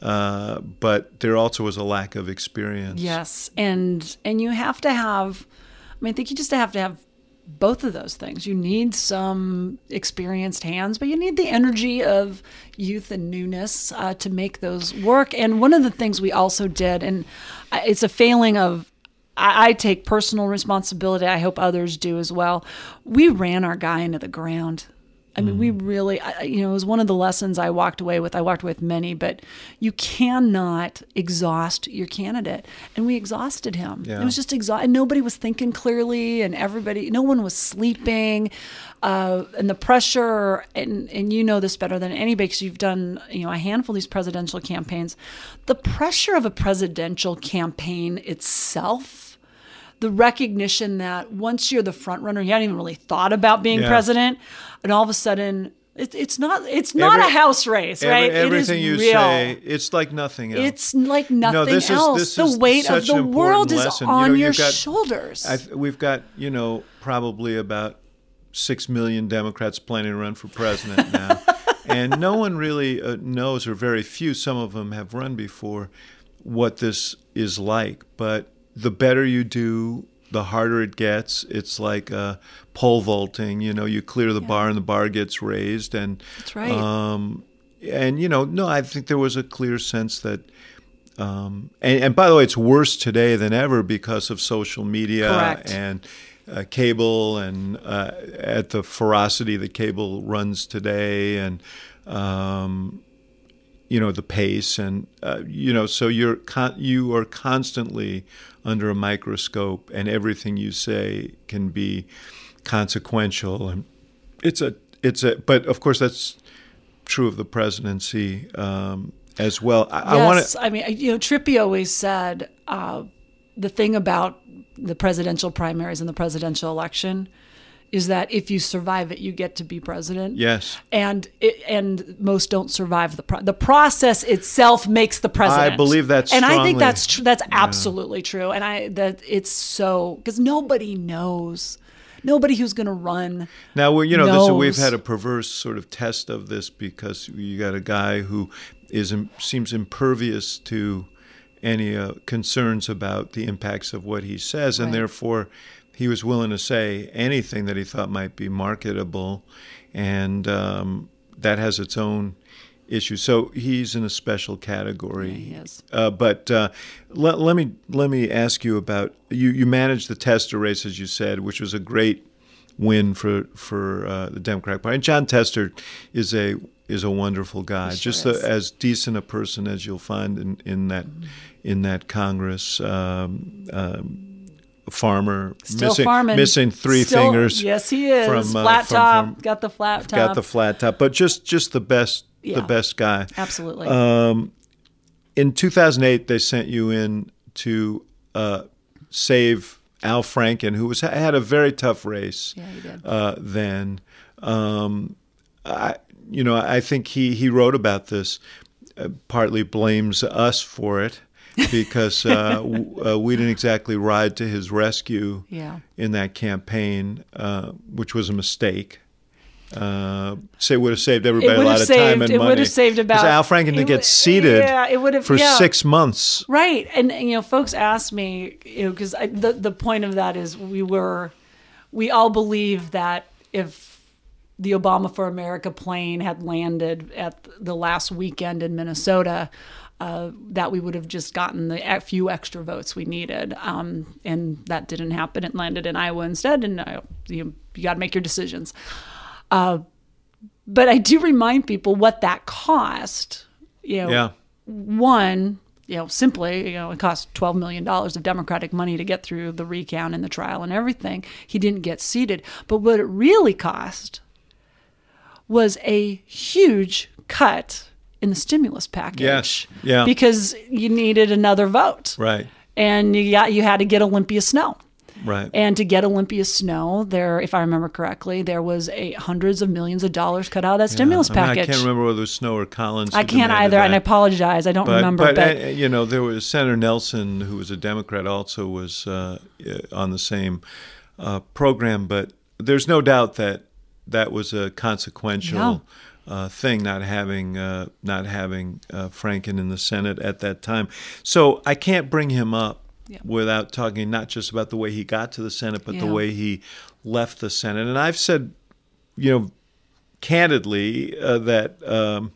uh, but there also was a lack of experience. Yes, and and you have to have. I mean, I think you just have to have both of those things. You need some experienced hands, but you need the energy of youth and newness uh, to make those work. And one of the things we also did, and it's a failing of, I, I take personal responsibility. I hope others do as well. We ran our guy into the ground. I mean, mm. we really, I, you know, it was one of the lessons I walked away with. I walked away with many, but you cannot exhaust your candidate. And we exhausted him. Yeah. It was just exhausted. Nobody was thinking clearly, and everybody, no one was sleeping. Uh, and the pressure, and, and you know this better than anybody because you've done, you know, a handful of these presidential campaigns. The pressure of a presidential campaign itself the recognition that once you're the front runner, you hadn't even really thought about being yeah. president, and all of a sudden it, it's not it's not Every, a house race, right? Every, everything you real. say, it's like nothing else. It's like nothing no, this else. Is, this the weight of the world is lesson. on you know, your got, shoulders. I've, we've got you know probably about six million Democrats planning to run for president now, (laughs) and no one really uh, knows, or very few. Some of them have run before, what this is like, but the better you do, the harder it gets. It's like uh, pole vaulting. You know, you clear the yeah. bar and the bar gets raised. And that's right. Um, and you know, no, I think there was a clear sense that. Um, and, and, by the way, it's worse today than ever because of social media Correct. and uh, cable and uh, at the ferocity that cable runs today and um, you know the pace and uh, you know so you're con- you are constantly under a microscope and everything you say can be consequential. And it's a it's a but of course that's true of the presidency um, as well. I, yes, I want to I mean you know Trippi always said uh, the thing about the presidential primaries and the presidential election is that if you survive it, you get to be president. Yes. And it, and most don't survive the pro- the process itself makes the president. I believe that's true. and strongly. I think that's tr- that's absolutely true. And I that it's so because nobody knows. Nobody who's going to run. Now, we you know, this, we've had a perverse sort of test of this because you got a guy who is seems impervious to any uh, concerns about the impacts of what he says, and therefore he was willing to say anything that he thought might be marketable, and um, that has its own issues. So he's in a special category. Yeah, he is. Uh, but uh, let, let me let me ask you about you. You managed the Tester race, as you said, which was a great win for for uh, the Democratic Party. And Jon Tester is a is a wonderful guy, sure just a, as decent a person as you'll find in in that mm-hmm. in that Congress. Um, um, farmer, Still missing, farming. missing three Still, fingers. Yes, he is. From, uh, flat from, top, from, got the flat top. Got the flat top, but just just the best, yeah, the best guy. Absolutely. Um, in 2008, they sent you in to uh, save Al Franken, who was had a very tough race. Yeah, he did. Uh, then, um, I, you know, I think he he wrote about this. Uh, partly blames us for it because uh, w- uh, we didn't exactly ride to his rescue yeah. in that campaign, uh, which was a mistake. Uh, say would have saved everybody a lot of time and it money. It would have saved about. Al Franken didn't get seated yeah, it would have, for yeah. six months. Right, and, and, you know, folks ask me, you know, because the the point of that is we were, we all believe that if the Obama for America plane had landed at the last weekend in Minnesota, uh, that we would have just gotten the few extra votes we needed. Um, and that didn't happen. It landed in Iowa instead. And uh, you, you got to make your decisions. Uh, but I do remind people what that cost. You know, yeah. one, you know, simply, you know, it cost $12 million of Democratic money to get through the recount and the trial and everything. He didn't get seated. But what it really cost was a huge cut in the stimulus package. Yes. Yeah. Because you needed another vote. Right. And you got you had to get Olympia Snowe. Right. And to get Olympia Snowe, there, if I remember correctly, there was a hundreds of millions of dollars cut out of that yeah. stimulus I mean, package. I can't remember whether it was Snowe or Collins. I can't either, that. and I apologize. I don't but, remember. But, but uh, you know, there was Senator Nelson, who was a Democrat, also was uh, on the same uh, program. But there's no doubt that that was a consequential. Yeah uh, thing, not having uh, not having uh, Franken in the Senate at that time. So I can't bring him up yeah. without talking not just about the way he got to the Senate, but yeah. the way he left the Senate. And I've said, you know, candidly uh, that. Um,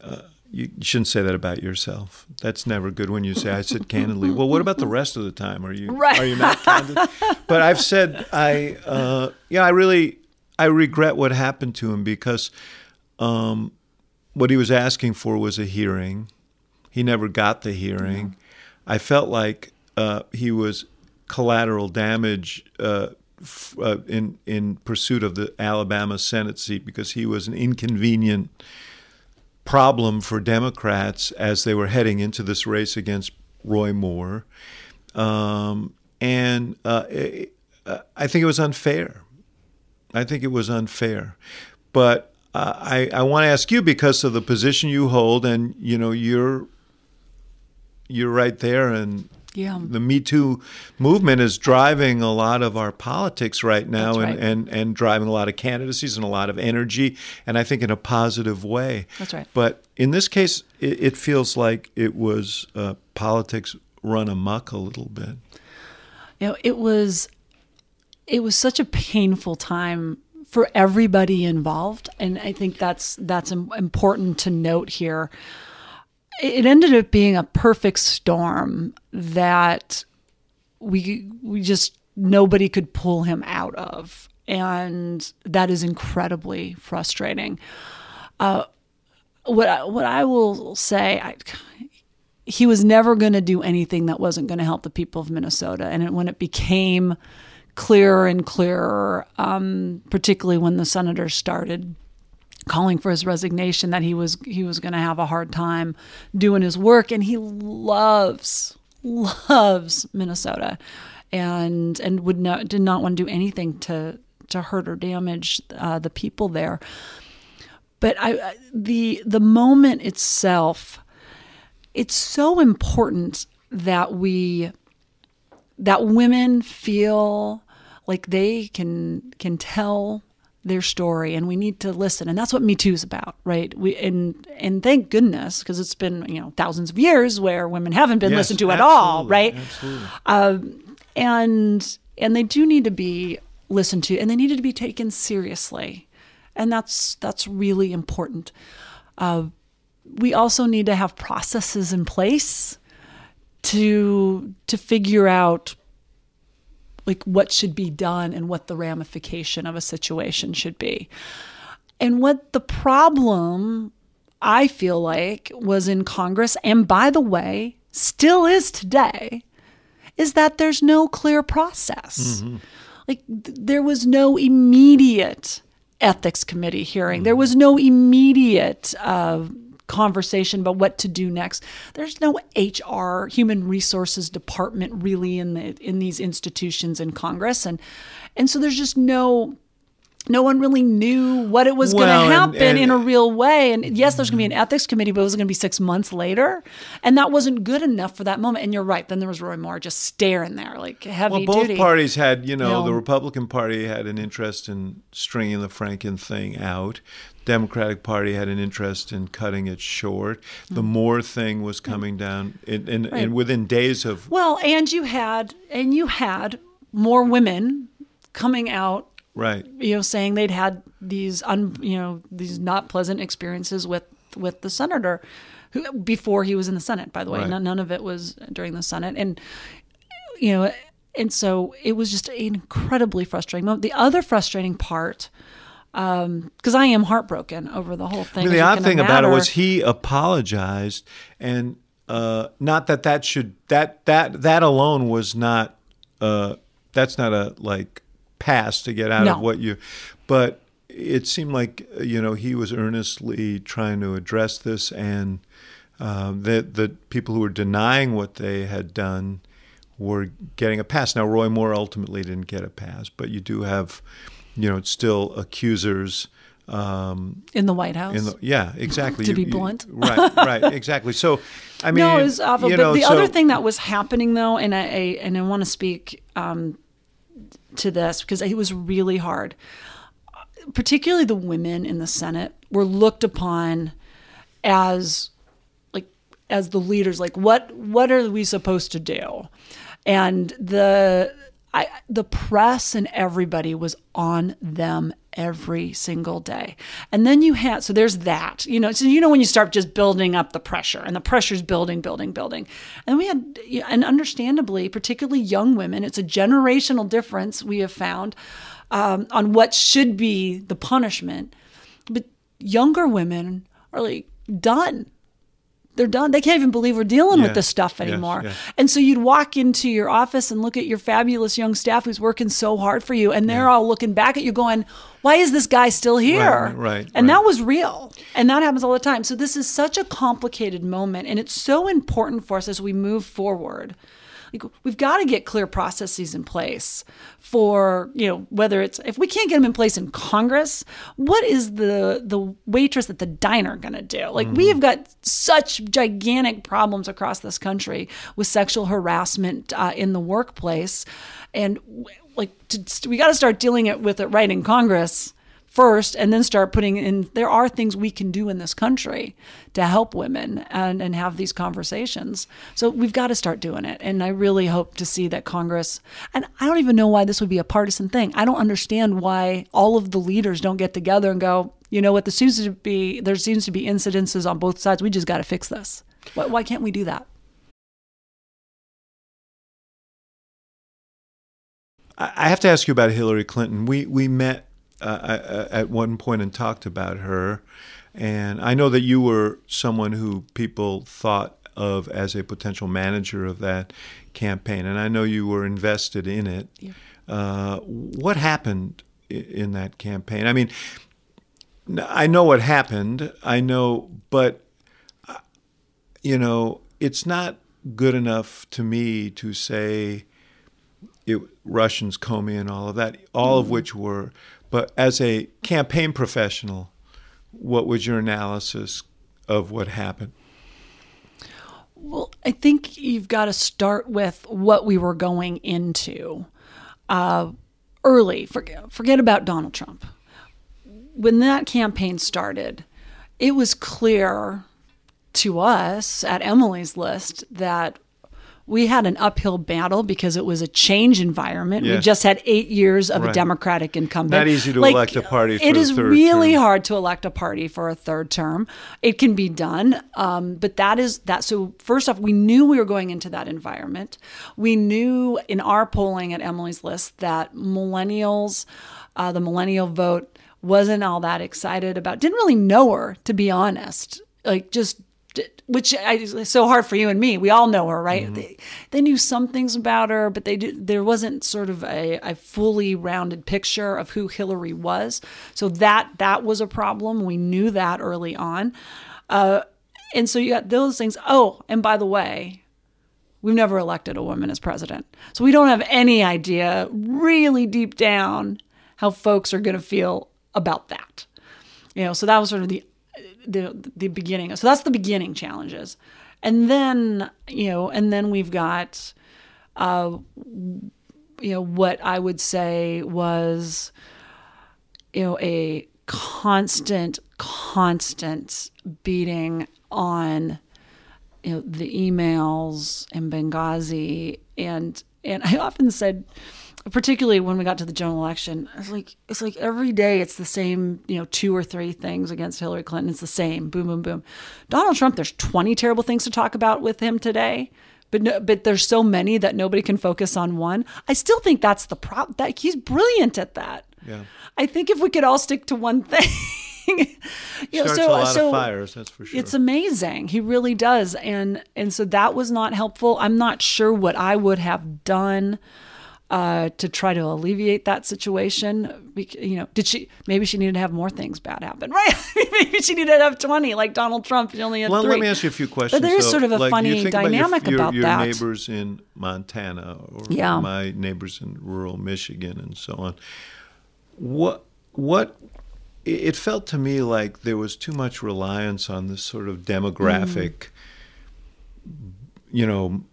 uh, you shouldn't say that about yourself. That's never good when you say I said candidly. Well, what about the rest of the time? Are you right. are you not candid? but I've said I uh, yeah I really I regret what happened to him because um, what he was asking for was a hearing. He never got the hearing. I felt like uh, he was collateral damage uh, f- uh, in in pursuit of the Alabama Senate seat because he was an inconvenient problem for Democrats as they were heading into this race against Roy Moore, um, and uh, I think it was unfair. I think it was unfair, but uh, I I want to ask you because of the position you hold, and you know you're you're right there, and yeah. the Me Too movement is driving a lot of our politics right now right. and, and, and driving a lot of candidacies and a lot of energy, and I think in a positive way. That's right. But in this case, it, it feels like it was uh, politics run amok a little bit. You know, it was it was such a painful time for everybody involved, and I think that's that's important to note here. It ended up being a perfect storm that we we just nobody could pull him out of and that is incredibly frustrating. Uh, what I, what I will say I, he was never going to do anything that wasn't going to help the people of Minnesota and it, when it became clearer and clearer um, particularly when the senator started calling for his resignation that he was he was going to have a hard time doing his work. And he loves loves Minnesota and and would not did not want to do anything to to hurt or damage uh, the people there. But I the the moment itself it's so important that we that women feel like they can can tell their story and we need to listen. And that's what me too is about right? We and and thank goodness because it's been you know thousands of years where women haven't been yes, listened to at all right? absolutely. Um, and and they do need to be listened to and they needed to be taken seriously. And that's that's really important. Uh, we also need to have processes in place to to figure out like what should be done and what the ramification of a situation should be. And what the problem I feel like was in Congress, and by the way, still is today, is that there's no clear process. Mm-hmm. Like th- there was no immediate ethics committee hearing. Mm-hmm. There was no immediate uh, conversation about what to do next. There's no HR, human resources department really in the in these institutions in Congress, and and so there's just no no one really knew what it was well, going to happen and, and, in a real way. And yes, there's going to be an ethics committee, but it was going to be six months later, and that wasn't good enough for that moment. And you're right. Then there was Roy Moore just staring there, like heavy well, both duty. parties had, you know, you know, the Republican Party had an interest in stringing the Franken thing out. Democratic Party had an interest in cutting it short. Mm-hmm. The Moore thing was coming down, in, in, right. in, within days of. Well, and you had and you had more women coming out, right? You know, saying they'd had these un, you know, these not pleasant experiences with with the senator, who before he was in the Senate. By the way, right. none, none of it was during the Senate, and you know, and so it was just an incredibly frustrating moment. The other frustrating part because um, I am heartbroken over the whole thing. I mean, the odd thing about it was he apologized, and uh, not that that should that that that alone was not uh, that's not a like pass to get out no. of what you, but it seemed like you know he was earnestly trying to address this, and uh, that the people who were denying what they had done were getting a pass. Now Roy Moore ultimately didn't get a pass, but you do have you know, it's still accusers. Um, in the White House. The, yeah, exactly. (laughs) to you, be blunt. You, right, right, (laughs) exactly. So, I mean, no, it was awful. but know, the so, other thing that was happening, though, and I, I and I want to speak um, to this because it was really hard. Particularly the women in the Senate were looked upon as like as the leaders. Like, what what are we supposed to do? And the I, the press and everybody was on them every single day. And then you had, so there's that, you know, so you know when you start just building up the pressure and the pressure's building, building, building. And we had, and understandably, particularly young women, it's a generational difference we have found um, on what should be the punishment. But younger women are like done they're done. They can't even believe we're dealing yeah. with this stuff anymore. Yes, yeah. And so you'd walk into your office and look at your fabulous young staff who's working so hard for you, and they're yeah. all looking back at you going, Why is this guy still here? Right, right And right. that was real. And that happens all the time. So this is such a complicated moment, and it's so important for us as we move forward like we've got to get clear processes in place for you know whether it's if we can't get them in place in Congress, what is the the waitress at the diner going to do? Like mm-hmm. we have got such gigantic problems across this country with sexual harassment uh, in the workplace, and like to, we got to start dealing it with it right in Congress first and then start putting in there are things we can do in this country to help women and, and have these conversations. So we've got to start doing it. And i really hope to see that congress and i don't even know why this would be a partisan thing. I don't understand why all of the leaders don't get together and go you know what? There seems to be there seems to be incidences on both sides. We just got to fix this. Why, why can't we do that? I have to ask you about Hillary Clinton. We we met uh, at one point and talked about her. And I know that you were someone who people thought of as a potential manager of that campaign, and I know you were invested in it. Yeah. Uh, what happened in that campaign? I mean, I know what happened. I know, but uh, you know, it's not good enough to me to say it, Russians, Comey, and all of that, all mm-hmm. of which were but as a campaign professional, what was your analysis of what happened? Well, I think you've got to start with what we were going into uh, early. Forget, forget about Donald Trump. When that campaign started, it was clear to us at Emily's List that we had an uphill battle because it was a change environment. We just had eight years of right. a Democratic incumbent. Not easy to like, elect a party. it is really term. hard to elect a party for a third term. It can be done, um, but that is that. So first off, we knew we were going into that environment. We knew in our polling at Emily's List that millennials, uh, the millennial vote, wasn't all that excited about. Didn't really know her, to be honest. Like just which is so hard for you and me. We all know her, right? Mm-hmm. They, they knew some things about her, but they did, there wasn't sort of a, a fully rounded picture of who Hillary was. So that that was a problem. We knew that early on, uh, and so you got those things. Oh, and by the way, we've never elected a woman as president, so we don't have any idea, really deep down, how folks are going to feel about that. You know, so that was sort of the the the beginning. So that's the beginning challenges, and then you know, and then we've got, uh, you know, what I would say was, you know, a constant, constant beating on, you know, the emails in Benghazi, and and I often said particularly when we got to the general election, it's like it's like every day it's the same, you know, two or three things against Hillary Clinton. It's the same, boom, boom, boom. Donald Trump, there's 20 terrible things to talk about with him today, but no, but there's so many that nobody can focus on one. I still think that's the problem. That he's brilliant at that. Yeah. I think if we could all stick to one (laughs) thing. you know, Starts so, a lot so of fires, that's for sure. It's amazing. He really does. And and so that was not helpful. I'm not sure what I would have done uh, to try to alleviate that situation. You know, did she? Maybe she needed to have more things bad happen, (laughs) right? maybe she needed to have twenty, like Donald Trump. She only had well, three. let me ask you a few questions. But there is so, sort of a like, funny dynamic about, your, about your, that. Your neighbors in Montana, or yeah. my neighbors in rural Michigan, and so on. What what it felt to me like there was too much reliance on this sort of demographic, mm. you know,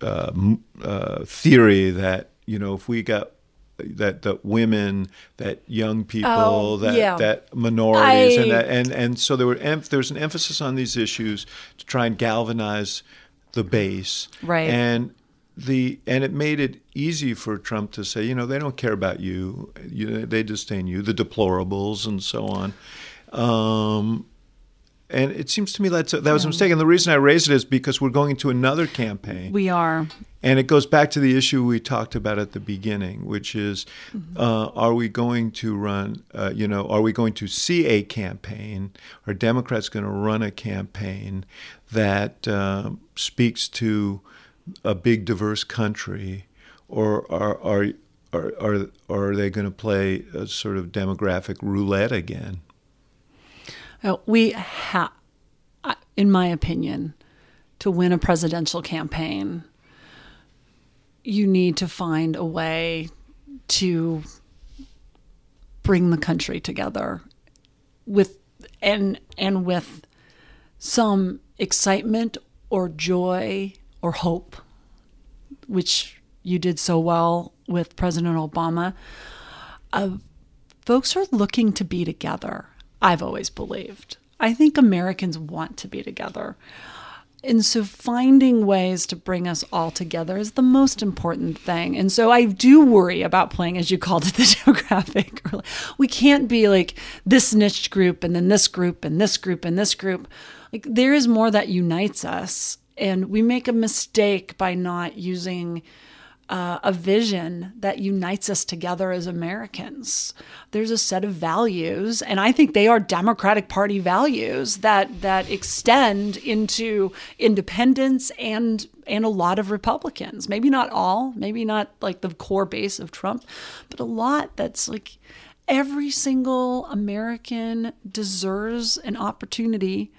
uh, uh, theory that you know, if we got that that women, that young people, oh, that yeah. that minorities, I, and that, and and so there were there was an emphasis on these issues to try and galvanize the base, right? And the and it made it easy for Trump to say, you know, they don't care about you, you they disdain you, the deplorables, and so on. Um, and it seems to me that's a, that was a mistake. And the reason I raise it is because we're going into another campaign. We are. And it goes back to the issue we talked about at the beginning, which is mm-hmm. uh, are we going to run, uh, you know, are we going to see a campaign? Are Democrats going to run a campaign that uh, speaks to a big, diverse country? Or are, are, are, are, are they going to play a sort of demographic roulette again? Uh, we have, in my opinion, to win a presidential campaign, you need to find a way to bring the country together with and and with some excitement or joy or hope which you did so well with President Obama. Uh, folks are looking to be together I've always believed. I think Americans want to be together. And so finding ways to bring us all together is the most important thing. And so I do worry about playing, as you called it, (laughs) the geographic. We can't be like this niche group and then this group and this group and this group. Like there is more that unites us. And we make a mistake by not using uh, a vision that unites us together as Americans. There's a set of values, and I think they are Democratic Party values that that extend into independents and and a lot of Republicans. Maybe not all, maybe not like the core base of Trump, but a lot that's like every single American deserves an opportunity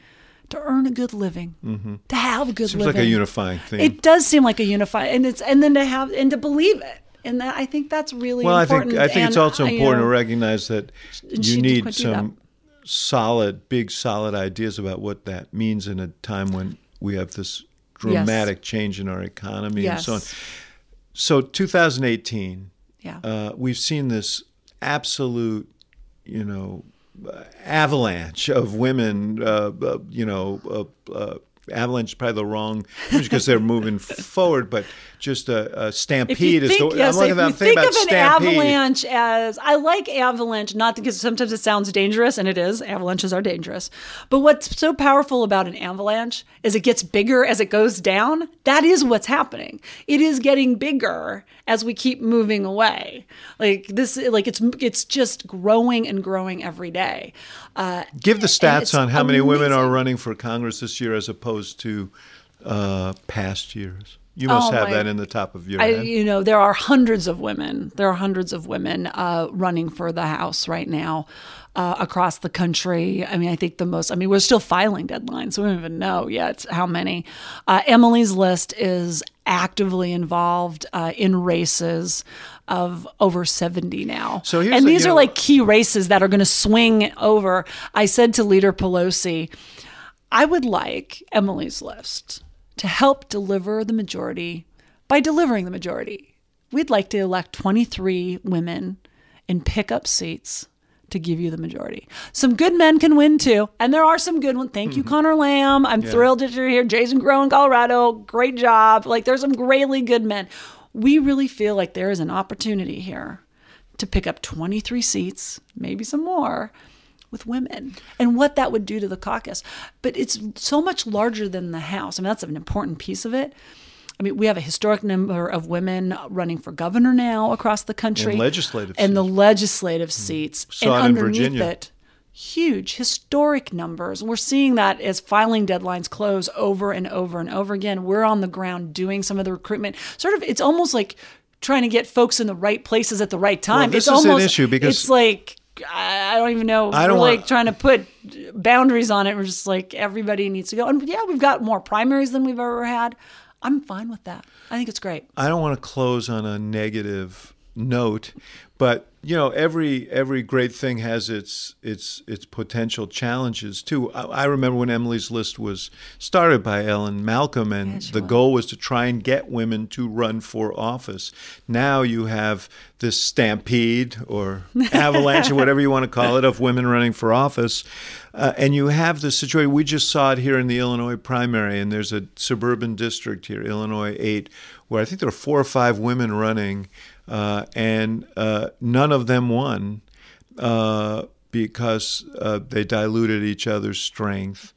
to earn a good living, mm-hmm. to have a good Seems living. like a unifying thing. It does seem like a unifying, and it's and then to have and to believe it, and that, I think that's really well. Important. I think I think and it's also important you know, to recognize that you need some solid, big, solid ideas about what that means in a time when we have this dramatic yes. change in our economy yes. and so on. So 2018, yeah, uh, we've seen this absolute, you know, avalanche of women, uh, uh, you know, uh, uh avalanche is probably the wrong because they're moving forward, but just a, a stampede. Think, the, yes, I'm if you think of an stampede. avalanche as I like avalanche, not because sometimes it sounds dangerous, and it is. Avalanches are dangerous, but what's so powerful about an avalanche is it gets bigger as it goes down. That is what's happening. It is getting bigger as we keep moving away. Like this, like it's it's just growing and growing every day. Uh, Give the stats on how amazing. many women are running for Congress this year as opposed to uh, past years. You must oh have my, that in the top of your I, head. You know, there are hundreds of women. There are hundreds of women uh, running for the House right now uh, across the country. I mean, I think the most, I mean, we're still filing deadlines, so we don't even know yet how many. Uh, Emily's list is actively involved uh, in races of over 70 now. So and these the, are know, like key races that are going to swing over. I said to Leader Pelosi, I would like Emily's list to help deliver the majority by delivering the majority. We'd like to elect 23 women in pickup seats to give you the majority. Some good men can win too, and there are some good ones. Thank you, mm-hmm. Conor Lamb. I'm yeah. thrilled that you're here. Jason Crow in Colorado, great job. Like there's some really good men. We really feel like there is an opportunity here to pick up 23 seats, maybe some more, with women and what that would do to the caucus. But it's so much larger than the House. I mean, that's an important piece of it. I mean, we have a historic number of women running for governor now across the country. And legislative and seats. the legislative mm. seats. Saw and underneath Virginia. it, huge historic numbers. And we're seeing that as filing deadlines close over and over and over again. We're on the ground doing some of the recruitment. Sort of, it's almost like trying to get folks in the right places at the right time. Well, this it's is almost, an issue because it's like I don't even know. I don't we're want, like trying to put boundaries on it. We're just like everybody needs to go. And yeah, we've got more primaries than we've ever had. I'm fine with that. I think it's great. I don't want to close on a negative note, but you know every every great thing has its its its potential challenges too. I, I remember when emily's list was started by ellen malcolm and the goal was to try and get women to run for office. Now you have this stampede or (laughs) avalanche or whatever you want to call it of women running for office. Uh, and you have the situation we just saw it here in the illinois primary and there's a suburban district here illinois 8 where i think there are four or five women running uh, and uh, none of them won uh, because uh, they diluted each other's strength.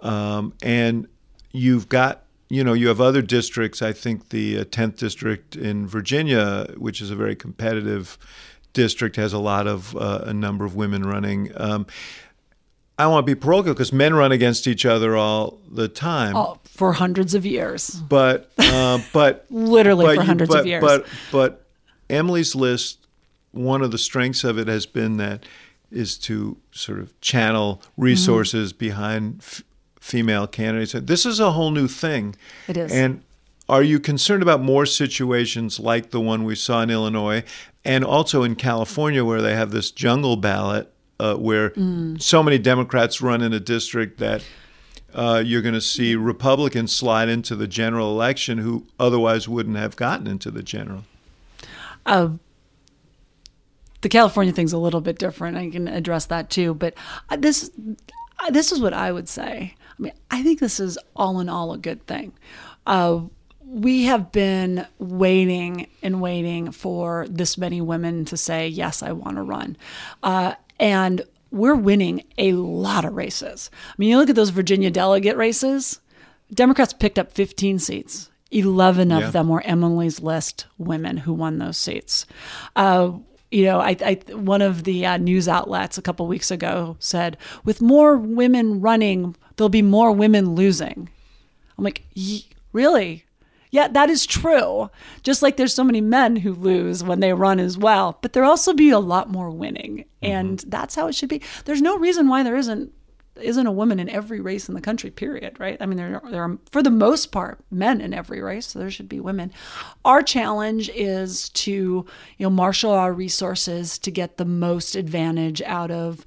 Um, and you've got, you know, you have other districts. I think the 10th uh, district in Virginia, which is a very competitive district, has a lot of a number of women running. Um, I want to be parochial because men run against each other all the time. Oh, for hundreds of years. But, uh, but (laughs) literally but for hundreds but, of years. But, but Emily's list, one of the strengths of it has been that is to sort of channel resources mm-hmm. behind f- female candidates. This is a whole new thing. It is. And are you concerned about more situations like the one we saw in Illinois and also in California where they have this jungle ballot uh, where mm. so many Democrats run in a district that uh, you're going to see Republicans slide into the general election who otherwise wouldn't have gotten into the general? Uh, the California thing's a little bit different. I can address that too. But uh, this, uh, this is what I would say. I mean, I think this is all in all a good thing. Uh, we have been waiting and waiting for this many women to say, yes, I want to run. Uh, and we're winning a lot of races. I mean, you look at those Virginia delegate races, Democrats picked up 15 seats. 11 of yeah. them were Emily's List women who won those seats. Uh, you know, I, I, one of the uh, news outlets a couple weeks ago said, with more women running, there'll be more women losing. I'm like, really? Yeah, that is true. Just like there's so many men who lose when they run as well, but there'll also be a lot more winning. Mm-hmm. And that's how it should be. There's no reason why there isn't isn't a woman in every race in the country period right? I mean there are, there are for the most part men in every race so there should be women. Our challenge is to you know marshal our resources to get the most advantage out of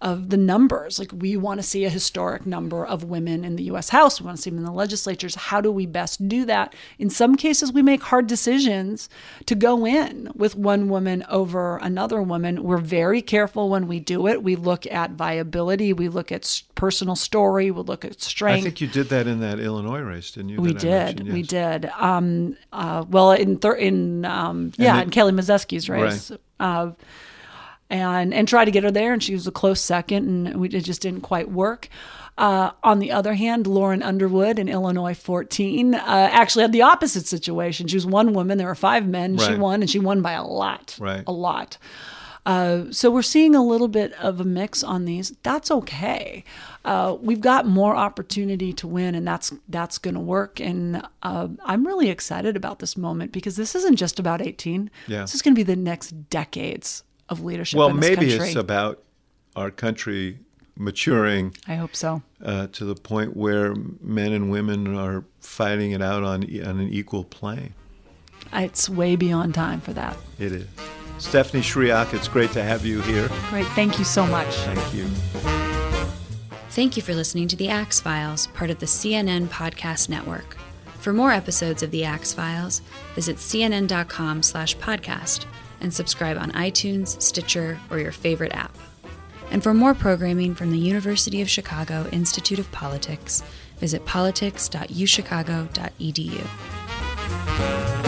of the numbers. Like we want to see a historic number of women in the US House. We want to see them in the legislatures. How do we best do that? In some cases, we make hard decisions to go in with one woman over another woman. We're very careful when we do it. We look at viability, we look at personal story, we look at strength. I think you did that in that Illinois race, didn't you? We did. Yes. We did. Um, uh, well, in, thir- in um, yeah, in Kelly Mazeski's race. Right. Uh, and and try to get her there, and she was a close second, and we, it just didn't quite work. Uh, on the other hand, Lauren Underwood in Illinois 14 uh, actually had the opposite situation. She was one woman, there were five men, right. she won, and she won by a lot, right. a lot. Uh, so we're seeing a little bit of a mix on these. That's okay. Uh, we've got more opportunity to win, and that's that's going to work. And uh, I'm really excited about this moment because this isn't just about 18. Yeah. This is going to be the next decades of leadership. Well, maybe country. it's about our country maturing. I hope so. Uh, to the point where men and women are fighting it out on on an equal plane. It's way beyond time for that. It is. Stephanie Schriock, it's great to have you here. Great. Thank you so much. Thank you. Thank you for listening to The Axe Files, part of the CNN Podcast Network. For more episodes of The Axe Files, visit cnn.com slash podcast and subscribe on iTunes, Stitcher, or your favorite app. And for more programming from the University of Chicago Institute of Politics, visit politics.uchicago.edu.